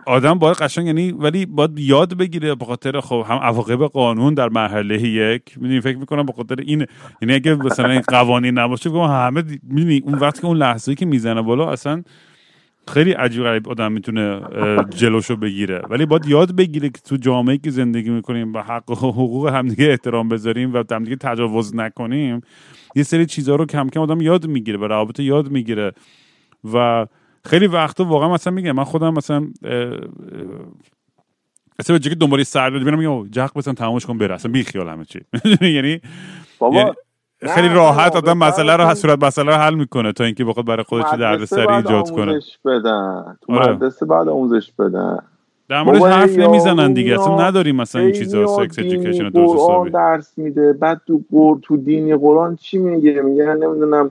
آدم باید قشنگ یعنی ولی باید یاد بگیره به خاطر خب هم عواقب قانون در مرحله یک می‌دونی فکر می‌کنم به خاطر این یعنی اگه مثلا این قوانین نباشه همه می‌دونی اون وقتی که اون لحظه که می‌زنه بالا اصلا خیلی عجیب غریب آدم می‌تونه جلوشو بگیره. ولی باید یاد بگیره که تو جامعه که زندگی می‌کنیم و حق و حقوق همدیگه احترام بذاریم و همدیگه تجاوز نکنیم یه سری چیزها رو کم کم آدم یاد می‌گیره و روابط یاد می‌گیره. و خیلی وقتا واقعا مثلا میگم من خودم مثلا اصلا که دنبالی سر میرم میگم جق بزن تمامش کن بره اصلا بی خیال همه چی. یعنی بابا یعنی خیلی راحت آدم مسئله رو صورت مسئله رو حل می‌کنه تا اینکه بخواد برای خودش دردسری ایجاد کنه. بدن. تو آره. مدرسه بعد آموزش بدن. در موردش حرف نمی‌زنن دیگه اصلا نداریم مثلا این چیزا سکس ادویکیشن درست حسابی درس میده بعد تو قر تو دینی قرآن چی میگه؟ میگه نمی‌دونم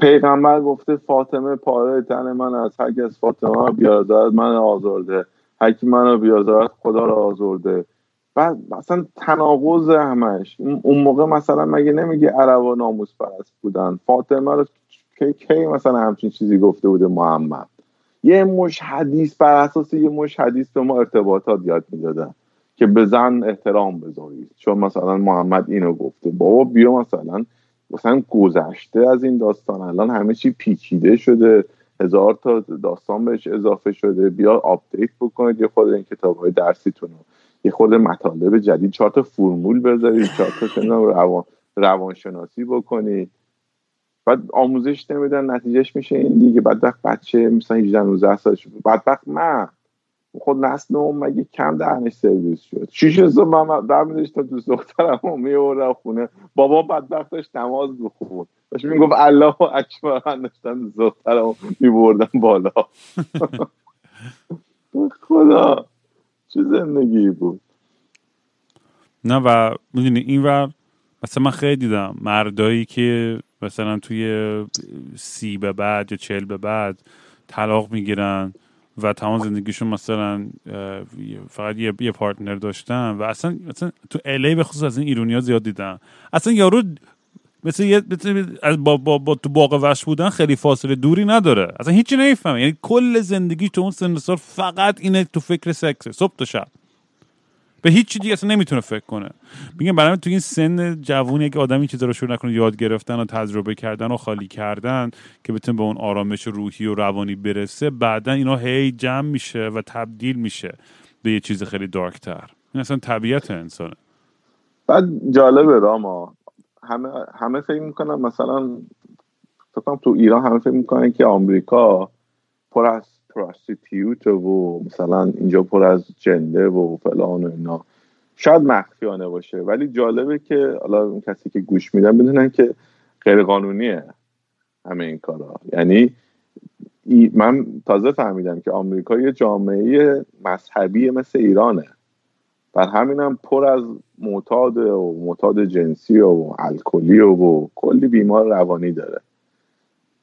پیغمبر گفته فاطمه پاره تن من از هر کس فاطمه بیازارد من آزرده. هر کی منو بیازارد خدا رو آزرده. بعد مثلا تناقض همش. اون موقع مثلا مگه نمیگه عرب و ناموس پرست بودن؟ فاطمه رو کی کی مثلا همچین چیزی گفته بوده؟ محمد. یه مش حدیث بر اساس یه مش حدیث به ما ارتباطات یاد می‌دادن که به زن احترام بذارید. چون مثلا محمد اینو گفته. بابا بیا مثلا مثلا گذشته از این داستان. الان همه چی پیچیده شده. هزار تا داستان بهش اضافه شده. بیا update بکنید. یه خود این کتاب های درسیتون رو. یه خود مطالب جدید چهار تا فرمول بذارید چهار تا روان روانشناسی بکنید بعد آموزش نمیدن نتیجهش میشه این دیگه. بعد وقت بچه مثلا 18 19 سالش بدبخت من خود نسل اون مگه کم دهنش سرویس شد؟ شیش صبح من برمیداشت تا دوست دخترم رو میوردم خونه. بابا بدبخت داشت نماز بخون داشت می‌گفت الله اکبر. من داشتم دوست دخترم میبردم بالا. خدا. چه زندگی بود؟ نه و می‌دونی این ور مثلا من خیلی دیدم مردایی که مثلا توی سی به بعد یا چل به بعد طلاق می‌گیرن و تمام زندگیشون مثلا فقط یه, یه پارتنر داشتن و اصلا, اصلا تو الی به خصوص از این ایرونیا زیاد دیدن اصلا یارو مثل یه با, با, با تو باغ وش بودن خیلی فاصله دوری نداره. اصلا هیچی نمی‌فهمه. یعنی کل زندگی تو اون سن سال فقط اینه تو فکر سکس. صبح تا شب. به هیچ چیزی اصلا نمی‌تونه فکر کنه. میگم برای تو این سن جوونی که آدمی چیزا رو شروع نکنه یاد گرفتن و تجربه کردن و خالی کردن که بتونه به اون آرامش روحی و روانی برسه بعدا اینا هی جمع میشه و تبدیل میشه به یه چیز خیلی دارکتر. این اصلا طبیعت انسانه. بعد جالبه راما. همه همه فکر می‌کنن مثلا فکر تو ایران همه فکر می‌کنن که آمریکا پر از پراستیتیوت و مثلا اینجا پر از جنده و فلان و اینا. شاید مخفیانه باشه ولی جالبه که حالا کسی که گوش میدن بدونن که غیر قانونیه همه این کارا. یعنی من تازه فهمیدم که آمریکا یه جامعه مذهبی مثل ایرانه. بر همینم پر از معتاد و معتاد جنسی و الکلی و کلی بیمار روانی داره.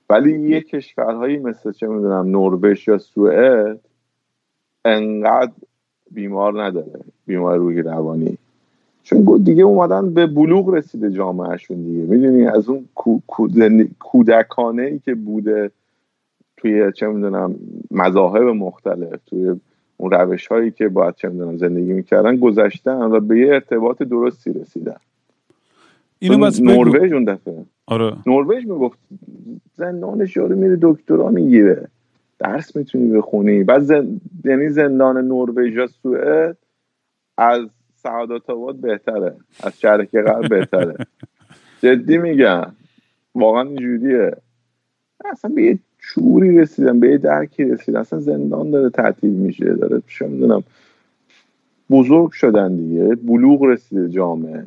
ولی یه کشورهایی مثل چه می‌دونم نروژ یا سوئد انقدر بیمار نداره بیمار روحی روانی. چون دیگه اومدن به بلوغ رسیده جامعهشون دیگه. می‌دونی از اون کودکانه ای که بوده توی چه می‌دونم مذاهب مختلف توی اون روش هایی که باید چه می‌دونم زندگی می‌کردن گذشتن و به یه ارتباط درستی رسیدن. اینو نروژ اون دفعه. آره. نروژ می‌گفت زندانش یارو میره دکترا می‌گیره. درس می‌تونی بخونی. بعد زن... یعنی زندان نروژ یا سوئد از سعادت آباد بهتره. از شرکه غرب بهتره. جدی میگم. واقعا اینجوریه. اصلا به یه چوری رسیدن به یه درکی رسیدن. اصلا زندان داره تعطیل میشه داره چه می‌دونم بزرگ شدن دیگه بلوغ رسیده جامعه.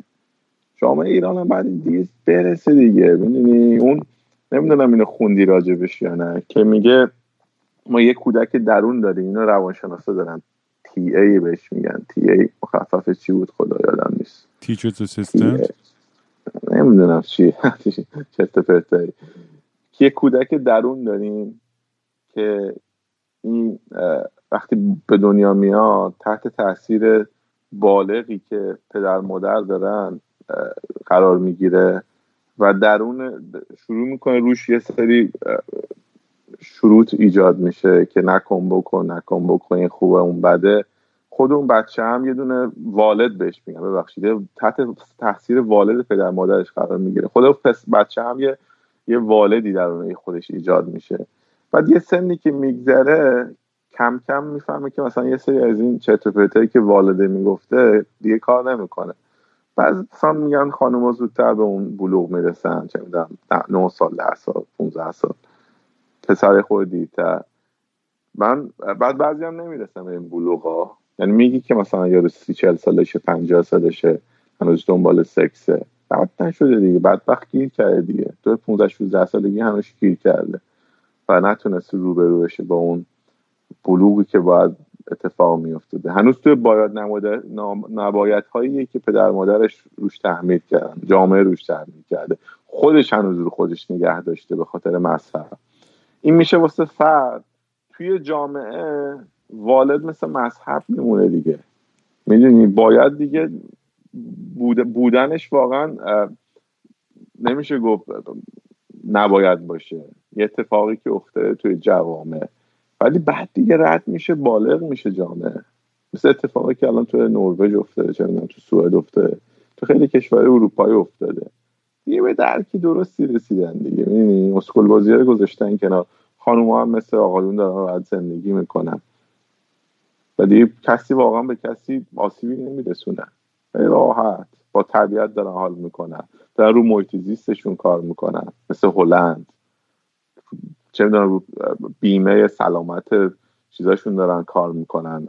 جامعه ایران هم بعد دیگه برسه دیگه. ببینی اون نمی‌دونم اینو خوندی راجبش یا نه که میگه ما یه کودک درون داریم اینو روانشناسا دارن. تی ای بهش میگن. تی ای مخفف چی بود؟ خدا یادم نیست. تیچرز اسیستنت نمی‌دونم چی. چرت پرتایی یه کودک درون داریم که این وقتی به دنیا میاد تحت تاثیر بالغی که پدر مادر دارن قرار می‌گیره و درون شروع می‌کنه روش یه سری شروط ایجاد میشه که نکن بکن نکن بکن این خوبه اون بده. خود اون بچه هم یه دونه والد بهش میگن. ببخشید تحت تاثیر والد پدر مادرش قرار می‌گیره. خود بچه هم یه یه والدی درون خودش ایجاد میشه. بعد یه سنی که میگذره کم کم می‌فهمه که مثلا یه سری از این چرت که والده می‌گفته دیگه کار نمی‌کنه. بعض مثلا میگن خانوما زودتر به اون بلوغ می‌رسن چه می‌دونم 9 سال 10 سال 15 سال. پسر خود دیرتر. من بعد بعضی هم نمی‌رسن به این بلوغ ها یعنی میگی که مثلا یارو سی چل سالشه 50 سالشه هنوز دنبال سکسه. بعد نشده دیگه. وقت گیر کرده دیگه. تو 15 16 سالگی هنوز گیر کرده. و نتونست رو بشه با اون بلوغی که باید اتفاق میافتاده. هنوز توی باید نباید هایی که پدر مادرش روش تحمیل کردن. جامعه روش تحمیل کرده. خودش هنوز رو خودش نگه داشته به خاطر مذهب این میشه واسه فرد. توی جامعه والد مثل مذهب میمونه دیگه. می‌دونی؟ باید دیگه بودنش واقعا نمیشه گفت نباید باشه. یه اتفاقی که افتاده توی جوامع. ولی بعد دیگه رد میشه بالغ میشه جامعه. مثل اتفاقی که الان تو نروژ افتاده چه تو سوئد افتاده. تو خیلی کشور اروپایی افتاده. دیگه به درکی درستی رسیدن دیگه. می‌بینی اسکول بازی رو گذاشتن کنار. خانوم هم مثل آقایون دارن راحت زندگی می‌کنن. و دیگه کسی واقعا به کسی آسیبی نمیرسونن راحت با طبیعت دارن حال می‌کنن. دارن رو محیط زیستشون کار می‌کنن. مثل هلند. چه می‌دونم بیمه سلامت چیزاشون دارن کار می‌کنن.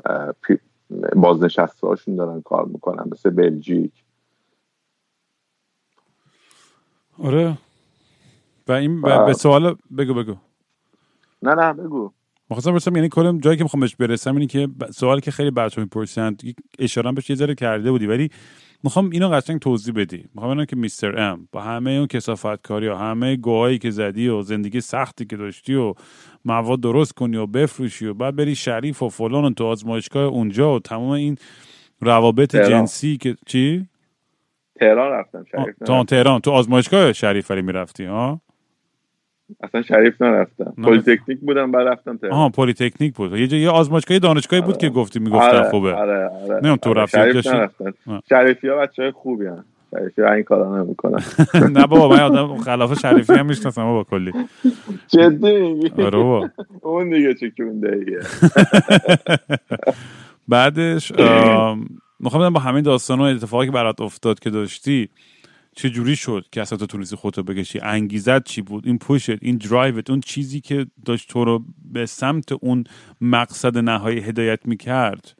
بازنشسته هاشون دارن کار می‌کنن مثل بلژیک. آره. و این به سوال بگو بگو. نه نه بگو. مخواستم برسم یعنی کلم جایی که می‌خوام بهش برسم اینی که سوالی که خیلی بچه‌ها می‌پرسن اشاره بهش یه ذره کرده بودی ولی می‌خوام اینو قشنگ توضیح بدی. می‌خوام که میستر ام با همه اون کسافت کاری ها همه گوهایی که زدی و زندگی سختی که داشتی و مواد درست کنی و بفروشی و بعد بری شریف و فلان و تو آزمایشگاه اونجا و تمام این روابط جنسی که چی؟ تهران رفتم شریف. تو تهران. تو آزمایشگاه شریف ولی می‌رفتی ها؟ اصلا شریف نرفتم. پلیتکنیک بودم بعد رفتم تهران. آها پلیتکنیک بود. یه یه آزمایشگاه دانشگاهی بود آره. که گفتی می‌گفتن آره، خوبه. آره آره. نه تو آره. رفتی شریف؟ نرفتم شریفی ها بچه های خوبی هم شریفی این کارا نمی‌کنن. نه بابا من آدم خلاف شریفی هم می‌شناسم بابا کلی. جدی آره بابا. اون دیگه چه کونده ایه. بعدش می‌خوام با همین داستان و اتفاقی که برات افتاد که داشتی. چه جوری شد که اصلا تو تونستی خودتو بکشی؟ انگیزت چی بود؟ این پوشت این درایوت اون چیزی که داشت تو رو به سمت اون مقصد نهایی هدایت می‌کرد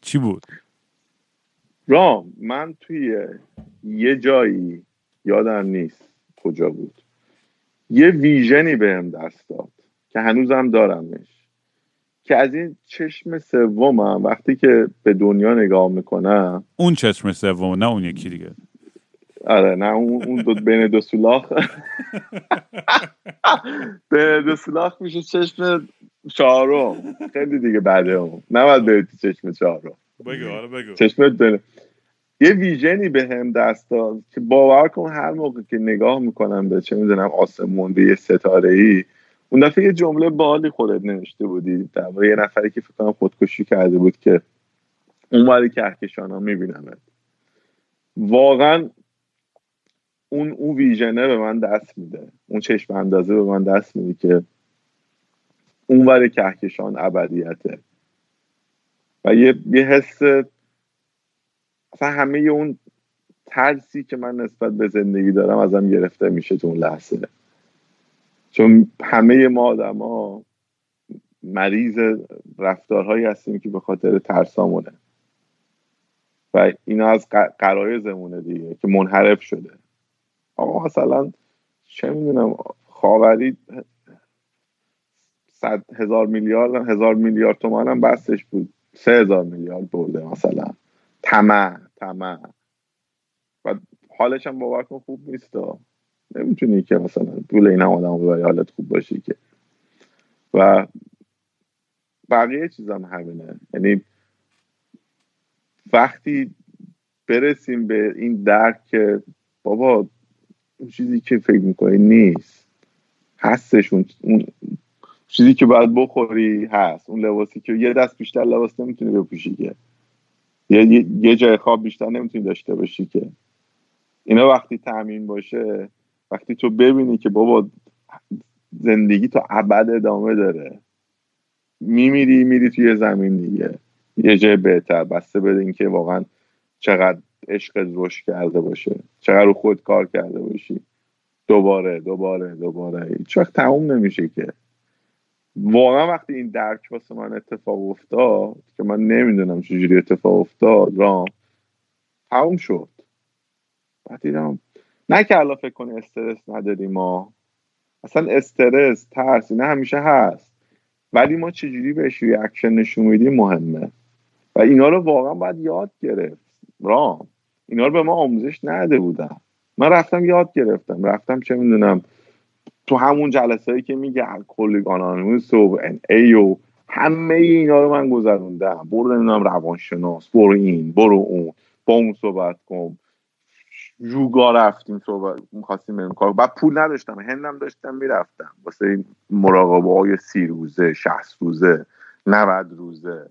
چی بود؟ رام من توی یه جایی یادم نیست کجا بود. یه ویژنی بهم دست داد که هنوزم دارمش که از این چشم سومم وقتی که به دنیا نگاه می‌کنم. اون چشم سوم نه اون یکی دیگه. آره نه اون اون دو بین دو سولاخ. بین دو سولاخ میشه چشم چهارم. خیلی دیگه بعده اون. نباید بری تو چشم چهارم. بگو آره بگو. چشمت بره یه ویژنی به هم دست داد که باور کن هر موقع که نگاه می‌کنم به چه می‌دونم آسمون به یه ستاره ای اون دفعه یه جمله بالی خودت نوشته بودی. در مورد یه نفری که فکر کنم خودکشی کرده بود که اون ولی کهکشان ها میبینمت. واقعا اون اون ویژنه به من دست میده. اون چشم اندازه به من دست میده که اون ور کهکشان ابدیته. و یه, یه حس اصلا همه اون ترسی که من نسبت به زندگی دارم ازم گرفته میشه تو اون لحظه. چون همه ما آدما مریض رفتارهایی هستیم که به خاطر ترسامونه. و اینا از قرایزمونه دیگه که منحرف شده. آقا مثلا چه می‌دونم خاوری صد هزار میلیارد هزار میلیارد تومن هم بستش بود. سه هزار میلیارد برده مثلا. طمع طمع. و حالش هم باور کن خوب نیست. نمی‌تونی که مثلا پول این هم آدم ببری حالت خوب باشی که. و بقیه چیزم همینه. یعنی وقتی برسیم به این درک که بابا اون چیزی که فکر می‌کنی نیست. هستش اون, چیزی که باید بخوری هست. اون لباسی که یه دست بیشتر لباس نمی‌تونی بپوشی که. یه, یه جای خواب بیشتر نمی‌تونی داشته باشی که. اینا وقتی تامین باشه وقتی تو ببینی که بابا زندگی تو ابد ادامه داره میمیری میری توی زمین دیگه. یه جای بهتر. بسته بده اینکه واقعا چقدر عشق رشد کرده باشه. چقدر رو خود کار کرده باشی. دوباره دوباره دوباره. هیچ وقت تموم نمیشه که. واقعا وقتی این درک واسه من اتفاق افتاد که من نمی‌دونم چجوری اتفاق افتاد رام تموم شد. بعد دیدم نه که الان فکر کنی استرس نداریم ما. اصلا استرس ترس نه همیشه هست. ولی ما چجوری بهش ریاکشن نشون میدیم مهمه. و اینا رو واقعا باید یاد گرفت. رام. اینا رو به ما آموزش نده بودم من رفتم یاد گرفتم. رفتم چه می‌دونم تو همون جلسه هایی که میگه کلی آنانوس و ای و همه اینا رو من گذروندم. برو نمی‌دونم روانشناس برو این برو اون. با اون صحبت کن. یوگا رفتیم صحبت می‌خواستیم بریم کار. بعد پول نداشتم هندم داشتم می‌رفتم. واسه مراقبه های سی روزه شهست روزه 90 روزه.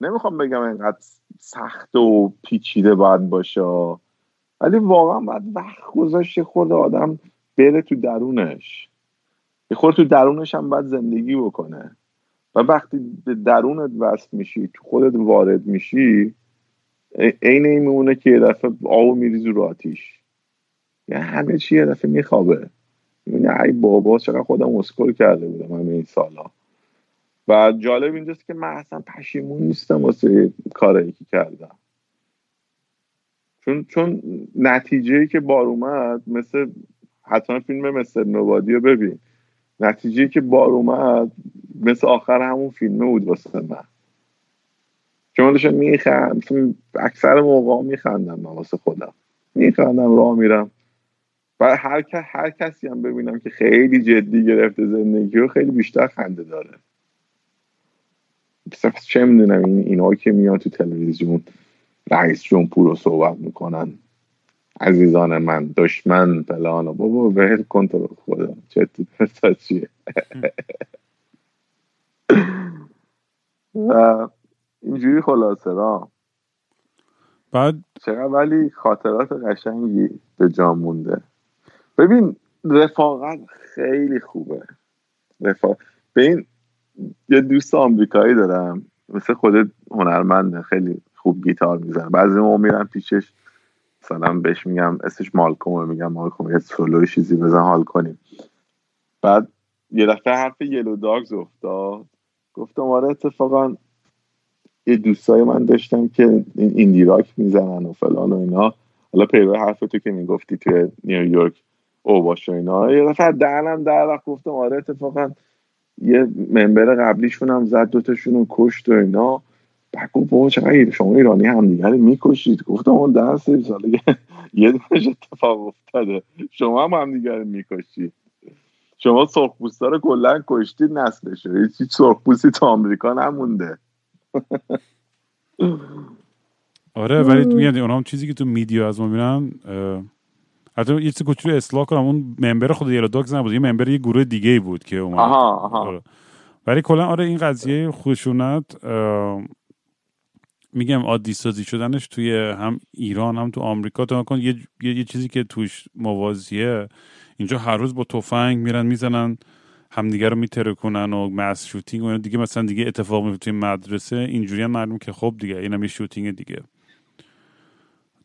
نمی‌خوام بگم اینقدر سخت و پیچیده باید باشه ولی واقعا باید وقت گذاشت خود آدم بره تو درونش. یه خود تو درونش هم باید زندگی بکنه. و وقتی به درونت وصل میشی تو خودت وارد میشی عین این میمونه که یه دفعه آب میریزی رو آتیش. یعنی همه چی یه دفعه میخوابه. می‌بینی ای بابا چقدر خودم اسکل کرده بودم همه این سالا. و جالب اینجاست که من اصلا پشیمون نیستم واسه کاری که کردم. چون چون نتیجه که بار اومد مثل حتما فیلم مثل نوبادی رو ببین. نتیجه که بار اومد مثل آخر همون فیلمه بود واسه من. چون داشتم میخند اکثر موقع میخندم من واسه خودم. میخندم راه میرم. و هر, هر کسی هم ببینم که خیلی جدی گرفته زندگی رو خیلی بیشتر خنده داره. چه می‌دونم این اینا که میان تو تلویزیون رئیس جمهور رو صحبت می‌کنن. عزیزان من دشمن فلان بابا به کنترل خدا. چه تو چیه؟ و اینجوری خلاصه را. بعد چقدر ولی خاطرات قشنگی به جا مونده. ببین رفاقت خیلی خوبه. رفاق به این یه دوست آمریکایی دارم. مثل خود هنرمنده خیلی خوب گیتار می‌زنه. بعضی ما میرم پیشش مثلا بهش میگم اسمش مالکوم میگم مالکوم یه سولوی چیزی بزن حال کنیم. بعد یه دفعه حرف یلو داگز افتاد. گفتم آره اتفاقا یه دوستای من داشتم که این ایندی می‌زنن و فلان و اینا. حالا پیرو حرف تو که می‌گفتی توی نیویورک او باشه اینا. یه دفعه درم در وقت گفتم آره اتفاقا یه ممبر قبلیشون هم زد دوتاشون رو کشت و اینا. بعد گفت بابا چقدر شما ایرانی هم دیگر می‌کشید. گفتم اون درس ساله یه دونش اتفاق افتاده. شما هم هم دیگر می‌کشید شما سرخپوستا رو کلا کشتید نسلش هیچ سرخپوستی تو آمریکا نمونده. آره ولی میاد اونا هم چیزی که تو میدیو از ما می‌بینن حتی یه چیز کوچولو اصلاح کنم اون ممبر خود یلو داگز نبود. یه ممبر یه گروه دیگه بود که اومد. آها آها. آره. ولی کلا آره این قضیه خشونت میگم عادی سازی شدنش توی هم ایران هم تو آمریکا. تو کن یه،, یه،, چیزی که توش موازیه اینجا هر روز با تفنگ میرن می‌زنن همدیگه رو میترکونن و مس شوتینگ و دیگه مثلا دیگه اتفاق میفته توی مدرسه اینجوری هم معلوم که خب دیگه اینم یه شوتینگ دیگه.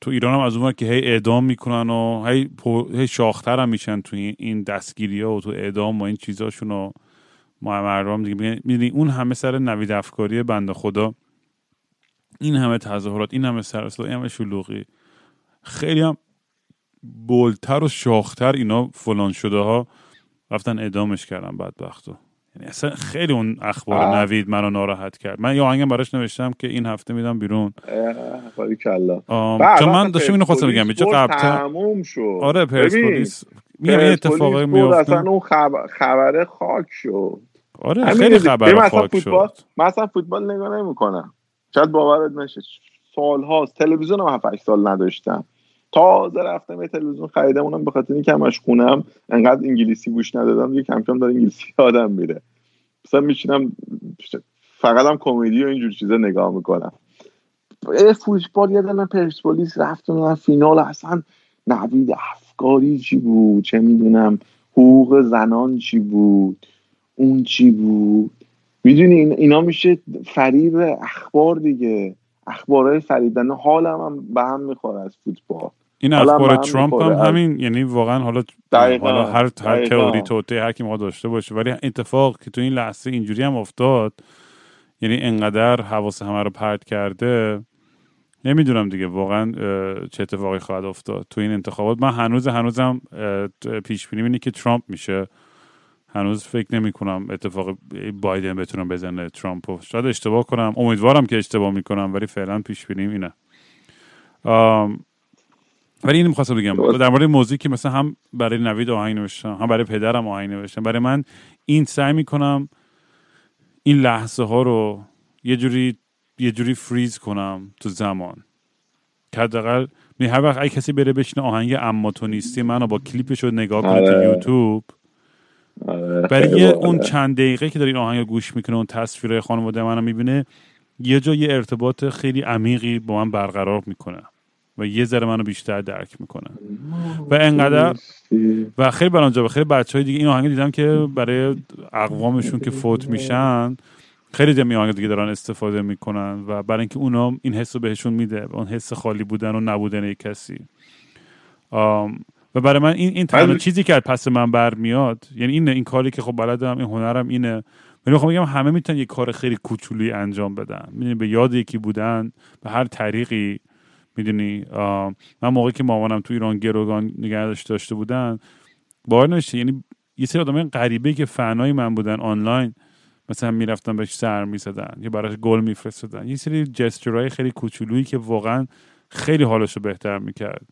تو ایران هم از اون که هی اعدام می‌کنن و هی, هی شاختر هم میشن تو این دستگیری ها و تو اعدام و این چیزاشون و مردم دیگه می‌دونی اون همه سر نوید افکاری بنده خدا این همه تظاهرات این همه سرسلا این همه شلوغی خیلی هم بولتر و شاختر اینا فلان شده ها رفتن ادامش کردن بدبختو یعنی اصلا خیلی اون اخبار نوید منو ناراحت کرد. من یه آهنگم براش نوشتم که این هفته میدم بیرون. چون من داشتم اینو خواستم بگم اینجا قبل آره پرسپولیس میگم این اتفاقی میفته اصلا اون خبر خاک شد. آره خیلی خبر خاک شد. من اصلا فوتبال نگاه نمی‌کنم. شاید باورت نشه سال هاست تلویزیون هم 7 سال نداشتم. تازه رفتم یه تلویزیون خریدم اونم به خاطر اینکه همش خونم انقدر انگلیسی گوش ندادم دیگه کم کم داره انگلیسی آدم میره. مثلا میشینم فقط هم کمدی و اینجور چیزا نگاه می‌کنم. فوتبال یادم پرسپولیس رفتم فینال اصلا نوید افکاری چی بود؟ چه می‌دونم حقوق زنان چی بود؟ اون چی بود؟ می‌دونی اینا میشه فریب اخبار دیگه. اخبارهای فریبن حالم هم به هم می‌خوره از فوتبال. این اخبار ترامپ هم همین یعنی واقعا حالا حالا هر هر تئوری توته هر کی ما داشته باشه. ولی اتفاق که تو این لحظه اینجوری هم افتاد یعنی انقدر حواس همه رو پرت کرده نمی‌دونم دیگه واقعا چه اتفاقی خواهد افتاد تو این انتخابات. من هنوز هنوزم پیش بینی اینه که ترامپ میشه. هنوز فکر نمی کنم اتفاق بایدن بتونم بزنه ترامپ شاید اشتباه کنم. امیدوارم که اشتباه می‌کنم ولی فعلا پیش بینیم اینه ولی این می‌خواستم بگم در مورد موزیک که مثلا هم برای نوید آهنگ نوشتم هم برای پدرم آهنگ نوشتم. برای من این سعی می‌کنم این لحظه ها رو یه جوری یه جوری فریز کنم تو زمان. که حداقل هر وقت اگه کسی بره بشینه آهنگ اما تو نیستی منو با کلیپش رو نگاه کنه تو آره. یوتیوب. آره، برای اون چند دقیقه که داری این آهنگ گوش می‌کنه اون تصویر خانواده منو می‌بینه یه جا یه ارتباط خیلی عمیقی با من برقرار می‌کنه. و یه ذره منو بیشتر درک می‌کنه. و انقدر و خیلی برام جا خیلی بچه های دیگه این آهنگ دیدم که برای اقوامشون که فوت میشن خیلی دمی آهنگ دیگه دارن استفاده می‌کنن و برای اینکه اونا این حس رو بهشون میده اون حس خالی بودن و نبودن یک کسی. و برای من این این تنها چیزی که از پس من برمیاد یعنی این این کاری که خب بلدم این هنرم اینه. ولی می‌خوام بگم همه می‌تونن یه کار خیلی کوچولی انجام بدن. می‌دونی به یاد یکی بودن به هر طریقی. می‌دونی من موقعی که مامانم تو ایران گروگان نگه داشته بودن باور نمیشه یعنی یه سری آدمای غریبه که فنای من بودن آنلاین مثلا می‌رفتن بهش سر می‌زدن یا براش گل میفرستادن. یه سری جستورهای خیلی کوچولویی که واقعا خیلی حالش رو بهتر می‌کرد.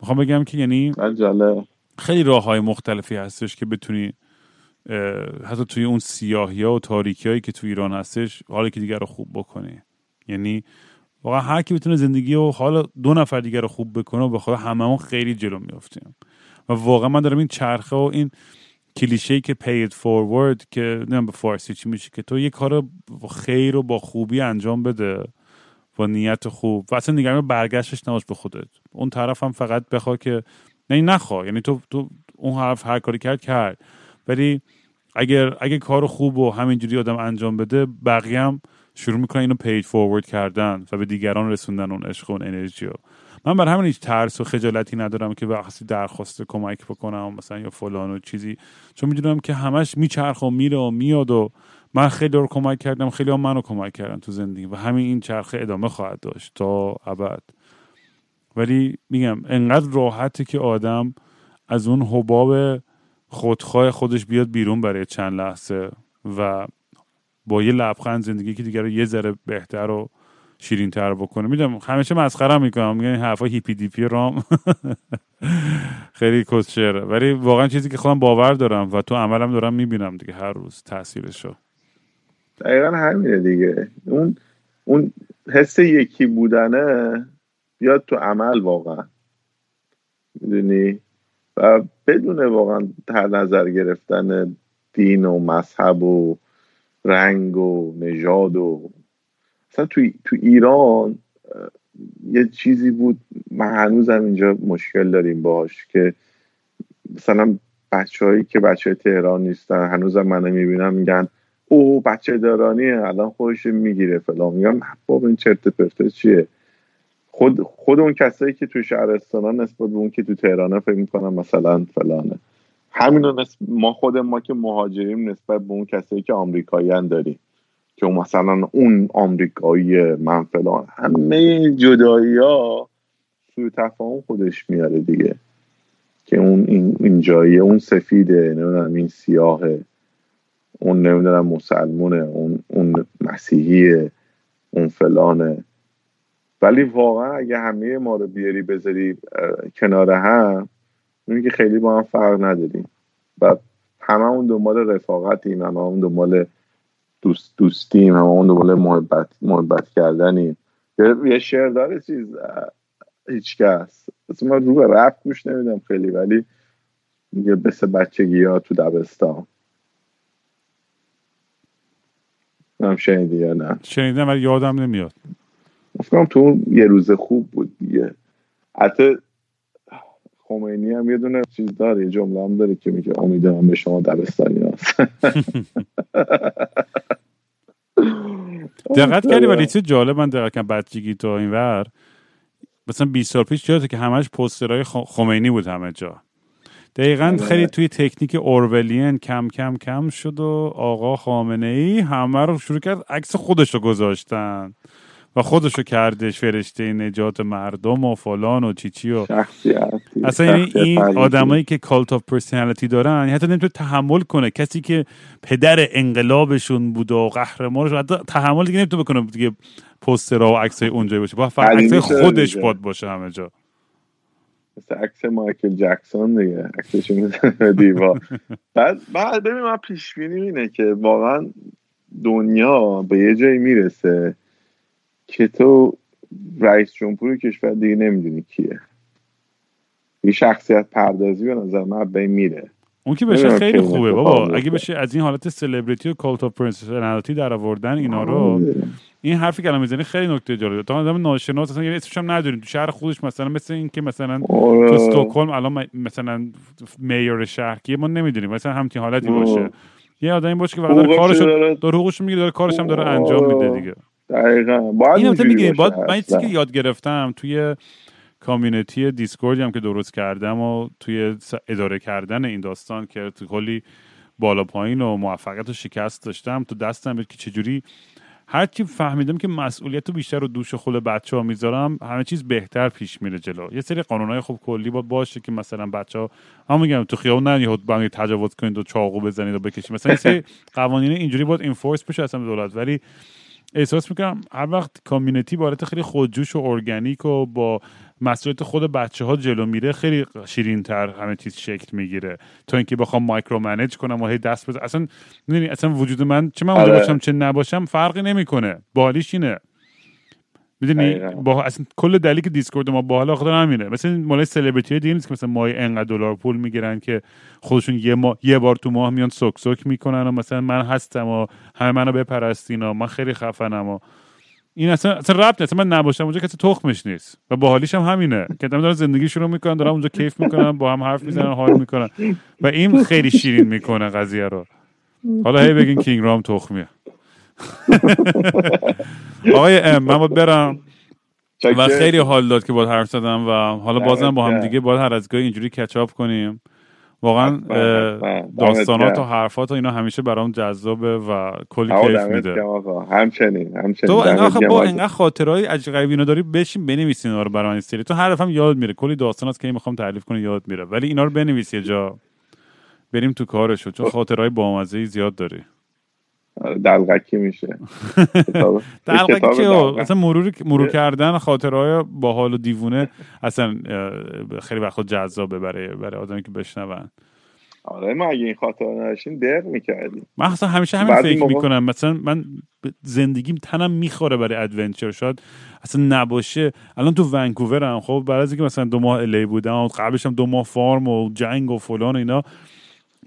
می‌خوام بگم که یعنی خیلی راه های مختلفی هستش که بتونی حتی توی اون سیاهی ها و تاریکی هایی که تو ایران هستش حالی که دیگر رو خوب بکنی. یعنی واقعا هر کی بتونه زندگی و حالا دو نفر دیگر رو خوب بکنه و به خدا هممون خیلی جلو میافتیم. و واقعا من دارم این چرخه و این کلیشه که paid forward که نمی‌دونم به فارسی چی میشه که تو یه کار خیر و با خوبی انجام بده با نیت خوب. و اصلا نگران برگشتش نباش به خودت. اون طرف هم فقط بخوا که نه نخوا. یعنی تو, تو اون حرف هر کاری کرد کرد. ولی اگر اگه کار خوب و همینجوری آدم انجام بده بقیه هم شروع می‌کنن اینو پیج فورورد کردن و به دیگران رسوندن اون عشق و اون انرژی رو. من بر همین هیچ ترس و خجالتی ندارم که وقتی درخواست کمک بکنم مثلا یا فلان و چیزی. چون می‌دونم که همش میچرخ و میره و میاد و من خیلی رو کمک کردم خیلی هم منو کمک کردن تو زندگی و همین این چرخه ادامه خواهد داشت تا ابد. ولی میگم انقدر راحته که آدم از اون حباب خودخواه خودش بیاد بیرون برای چند لحظه و با یه لبخند زندگی که دیگر یه ذره بهتر و شیرین تر بکنه. می‌دونم همیشه مسخره می‌کنم. میگن حرفا هیپی دیپی رام. خیلی کسچره ولی واقعا چیزی که خودم باور دارم و تو عملم دارم می‌بینم دیگه هر روز تاثیرشو. دقیقا همینه دیگه. اون اون حس یکی بودنه بیاد تو عمل واقعا. می‌دونی؟ و بدون واقعا در نظر گرفتن دین و مذهب و رنگ و نژاد و مثلا تو, تو ایران یه چیزی بود من هنوزم اینجا مشکل داریم باش که مثلا بچههایی که بچه تهران نیستن هنوزم منو می‌بینم میگن او بچه دارانیه الان خودش می‌گیره فلان. میگم بابا این چرت پرته چیه؟ خود خود اون کسایی که تو شهرستان نسبت به اون که تو تهرانه فکر می‌کنم مثلا فلانه. همین ما خود ما که مهاجریم نسبت به اون کسایی که آمریکاییان داریم. که مثلا اون آمریکایی من فلان همه جدایی ها سوی تفاهم خودش میاره دیگه. که اون این, این جاییه اون سفیده نمی‌دونم این سیاهه. اون نمی‌دونم مسلمونه اون اون مسیحیه اون فلانه. ولی واقعا اگه همه ما رو بیاری بذاری کنار هم می‌بینی که خیلی با هم فرق نداریم. و همه اون دنبال رفاقتیم همه اون دنبال دوست دوستیم همه اون دنبال محبت محبت کردنیم. یه شعر داره چیز هیچکس. اصلا من رو به رفت گوش نمیدم خیلی ولی میگه بسه بچگی ها تو دبستان. هم شنیدی یا نه. شنیدم ولی یادم نمیاد. فکرم تو یه روز خوب بود دیگه. حتی خمینی هم یه دونه چیز داره یه جمله هم داره که میگه امیدوارم به شما دبستانی هست. دقت کردی ولی چه جالب من دقت کنم بچگی تو این ور. مثلا 20 سال پیش جاته که همش پوسترهای خمینی بود همه جا. دقیقا آره. خیلی توی تکنیک اورولین کم کم کم شد و آقا خامنه ای همه رو شروع کرد عکس خودش رو گذاشتن. و خودشو کردش فرشته نجات مردم و فلان و چیچی و اصلا یعنی این آدمایی که کالت آف پرسنالیتی دارن یعنی حتی نمی‌تونه تحمل کنه. کسی که پدر انقلابشون بود و قهرمانش حتی تحمل دیگه نمی‌تونه بکنه دیگه پوسترها و عکسای اونجا باشه. با فقط خودش باد باشه همه جا. مثل عکس مایکل جکسون دیگه. عکسش دیوار. بعد بعد ببین من پیش بینی اینه که واقعا دنیا به یه جایی می‌رسه که تو رئیس جمهور کشور دیگه نمی‌دونی کیه. یه شخصیت پردازی به نظر من به میره. اون که بشه خیلی خوبه بابا. اگه بشه از این حالت سلبریتی و کالت اف پرسنالیتی در آوردن اینا رو آره. این حرفی که الان می‌زنی خیلی نکته جالبه. تا آدم ناشناس اصلا اسمش هم نداریم. تو شهر خودش مثلا مثل این که مثلا آره. تو استکهلم الان مثلا میور شهر که ما نمی‌دونیم. مثلا همچین حالتی باشه. یه آدمی باشه که داره کارش داره حقوقش می‌گیره داره کارش هم داره انجام میده دیگه. دقیقاً. باید میگه باید من چیزی که یاد گرفتم توی کامیونیتی دیسکوردی هم که درست کردم و توی اداره کردن این داستان که تو کلی بالا پایین و موفقیت و شکست داشتم تو دستم بود که چجوری هرچی فهمیدم که مسئولیت رو بیشتر رو دوش خود بچه ها می‌ذارم همه چیز بهتر پیش میره جلو. یه سری قانونهای خوب کلی با باشه که مثلا بچه ها هم میگم تو خیابون نه بنگ تجاوز کنید و چاقو بزنید و بکشید. مثلا یه سری قوانین اینجوری باید enforce بشه اصلا دولت. ولی احساس می‌کنم هر وقت community بارت خیلی خودجوش و ارگانیک و با مسئولیت خود بچه ها جلو میره خیلی شیرین تر همه چیز شکل می‌گیره. تا اینکه بخوام micromanage کنم و هی دست بزن اصلا اصلا وجود من چه من اونجا آره. باشم چه نباشم فرقی نمی‌کنه. باحالیش اینه. می‌دونی. با اصلا کل دلیل که Discord ما باحاله آخه همینه مثلا مالای سلبریتی دیگه نیست که مثلا مای انقدر دلار پول می‌گیرن که خودشون یه ما... یه بار تو ماه میان سوک سوک می‌کنن و مثلا من هستم و همه منو بپرستین و من خیلی خفنم و این اصلا اصلا ربط نیست. من نباشم اونجا کسی تخمش نیست. و باحالیش هم همینه. که آدم دارن زندگی شروع می‌کنن دارن اونجا کیف می‌کنن با هم حرف می‌زنن حال می‌کنن. و این خیلی شیرین می‌کنه قضیه رو. حالا هی بگین کینگ رام تخمیه. آقای ام من باید برم. و. خیلی حال داد که باید حرف زدم و حالا بازم با هم دیگه باید هر از گاهی اینجوری کچاپ کنیم. واقعا داستانات و. حرفات و اینا همیشه برام جذابه و کلی کیف میده. همچنین همچنین. تو انقدر با. انقدر خاطرهای عجیب غریبی اینا داری بشین بنویسی اینا رو برای من استری تو هر دفعه یاد میره. کلی داستانات که می‌خوام تعریف کنه یاد میره. ولی اینا رو بنویس یه جا. بریم تو کارشو چون خاطرهای بامزه زیاد داری. دلغکی میشه. کتاب- یه دلقکی کتاب که دلغک. اصلا مرور مرور کردن خاطرهای باحال و دیوونه اصلا خیلی وقت جذابه برای برای آدمی که بشنون. آره ما اگه این خاطر نداشتیم دق می‌کردیم. من اصلا همیشه همین فکر موقع- می‌کنم. مثلا من زندگیم تنم می‌خوره برای ادونچر. شاید اصلا نباشه. الان تو ونکوورم. خب بعد از اینکه مثلا دو ماه الی بودم و قبلش هم دو ماه فارم و جنگ و فلان و اینا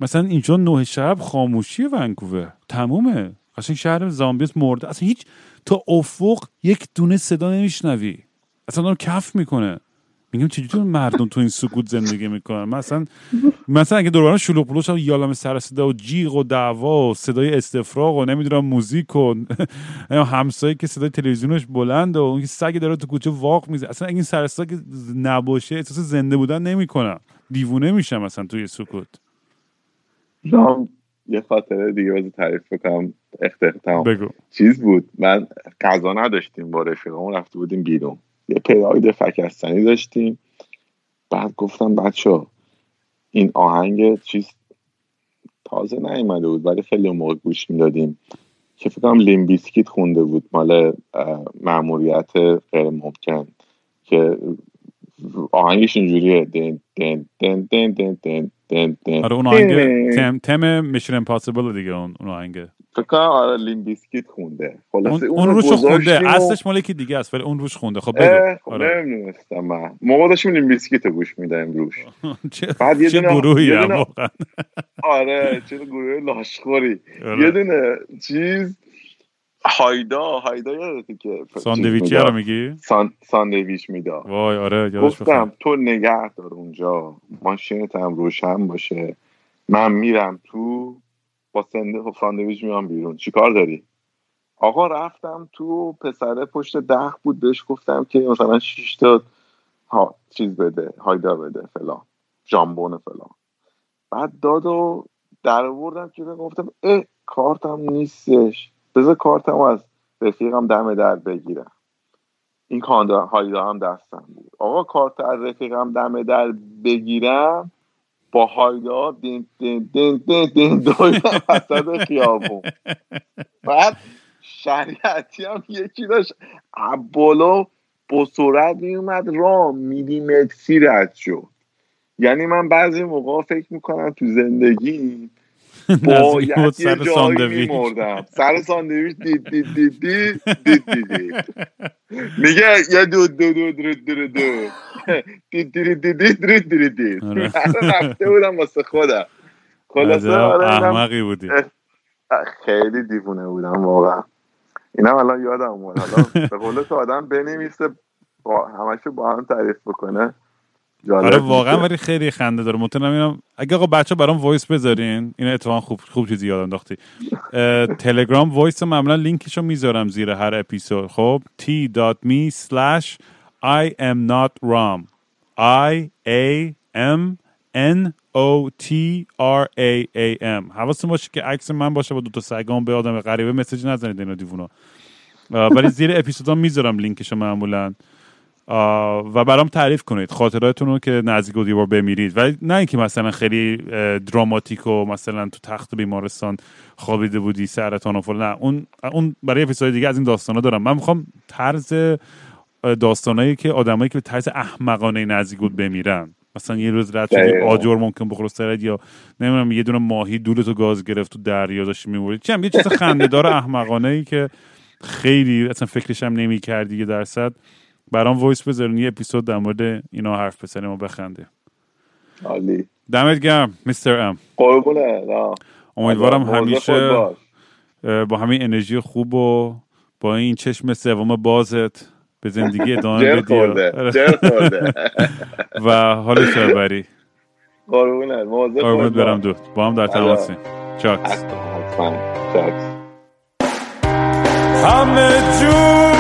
مثلا اینجا نه شب خاموشی ونکوور. تمومه. قشنگ شهر زامبیس مرده. اصلا هیچ تا افق یک دونه صدا نمیشنوی. اصلا آدم کف می‌کنه. میگم چجوری مردم تو این سکوت زندگی می‌کنن؟ مثلا مثلا اگه دوران شلوغ پلوش هم یالم سر صدا و جیغ و دعوا و صدای استفراغ و نمی‌دونم موزیک و همسایه که صدای تلویزیونش بلند و اون که سگ داره تو کوچه واق میزه اصلا اگه این سر که نباشه احساس زنده بودن نمی‌کنم. دیوونه میشم مثلا توی سکوت. رام یه خاطره دیگه بذار تعریف بکنم. اختتام بگو. چیز بود؟ من غذا نداشتیم با رفیقمون رفته بودیم بیرون. یه پراید فکستنی داشتیم. بعد گفتم بچه این آهنگ چیز تازه نیومده بود ولی خیلی موقع گوش می‌دادیم. که فکر کنم Limp Bizkit خونده بود مال ماموریت غیر ممکن. که آهنگش اینجوریه. دن دن دن دن دن دن. دن آره اون آهنگ تم تم Mission Impossible دیگه اون اون آهنگ. فکر کنم آره Limp Bizkit خونده. خلاصه اون, اون روش خونده. و- اصلش مال یکی دیگه است ولی اون روش خونده. خب بگو. خب آره. نمی‌دونستم من. موقع داشتیم Limp Bizkit رو گوش می‌دهیم روش. چه بعد یه دونه- گروهی واقعا. آره چه گروه لاشخوری. آره. یه دونه چیز هایدا هایدا یادته که ساندویچی رو. میگی؟ سان... ساندویچ می‌داد. وای آره گفتم تو نگه دار اونجا. ماشینت هم روشن باشه. من میرم تو با سنده خب ساندویچ میام بیرون. چیکار داری؟ آقا رفتم تو پسره پشت ده بود بهش گفتم که مثلا شیش تا ها چیز بده هایدا بده فلان. جامبون فلان. بعد داد و در آوردم که گفتم اه کارتم نیستش. بذار کارتم از رفیقم دم در بگیرم. این کاندا هایدا هم دستم بود. آقا کارت از رفیقم دم در بگیرم با هایدا دین دین دین دین دین دویدم وسط خیابون. بعد شریعتی هم یکی داشت. از بالا با سرعت میومد را میلیمتری رد شد. یعنی من بعضی موقع فکر می‌کنم تو زندگی نزدیک بود سر یه جایی ساندویچ میمردم سر ساندویچ دید دید دید دید دید میگه یه دو دو دو دو دو دو دید دید دید دید دید دید دید آره. من رفته بودم واسه خودم خلاصه آره احمقی بودی خیلی دیوونه بودم واقعا اینم الان یادم اومد به قول تو آدم بنویسه با همشو با هم تعریف بکنه آره واقعا. ولی خیلی خنده داره. مطمئنم اینم اگه آقا بچه برام وایس بذارین این اتفاقا خوب خوب چیزی یادم انداختی. تلگرام voice معمولا لینکشو می‌ذارم زیر هر اپیزود. خب t.me slash I am not Raam I A M N O T R A A M. حواستون باشه که عکس من باشه با دو تا سگام به آدم غریبه message نزنید اینا دیوونا ولی زیر اپیزودا می‌ذارم لینکشو معمولا. و برام تعریف کنید خاطراتتون رو که نزدیک بوده بمیرید. ولی نه اینکه مثلا خیلی دراماتیک و مثلا تو تخت بیمارستان خوابیده بودی سرطان و فلان. نه اون اون برای اپیزود دیگه از این داستانا دارم. من می‌خوام طرز داستانایی که آدمایی که به طرز احمقانه نزدیک بود بمیرن. مثلا یه روز رد شدی آجر ممکن بخور سرت یا نمی‌دونم یه دونه ماهی دولتو گاز گرفت تو دریا داشت می‌مردی چم یه چیز خنده‌دار احمقانه ای که خیلی اصلا فکرش هم نمی کردی یه درصد. برام voice بذارین یه اپیزود در مورد اینا حرف بزنیم و بخندیم عالی. دمت گرم میستر ام. قربونه امیدوارم همیشه با همین انرژی خوب و با این چشم سوم بازت به زندگی ادامه بدی. و حالش رو بری قربونه قربونت برم دو با هم در تماسیم چاکس. چاکس. همه جون.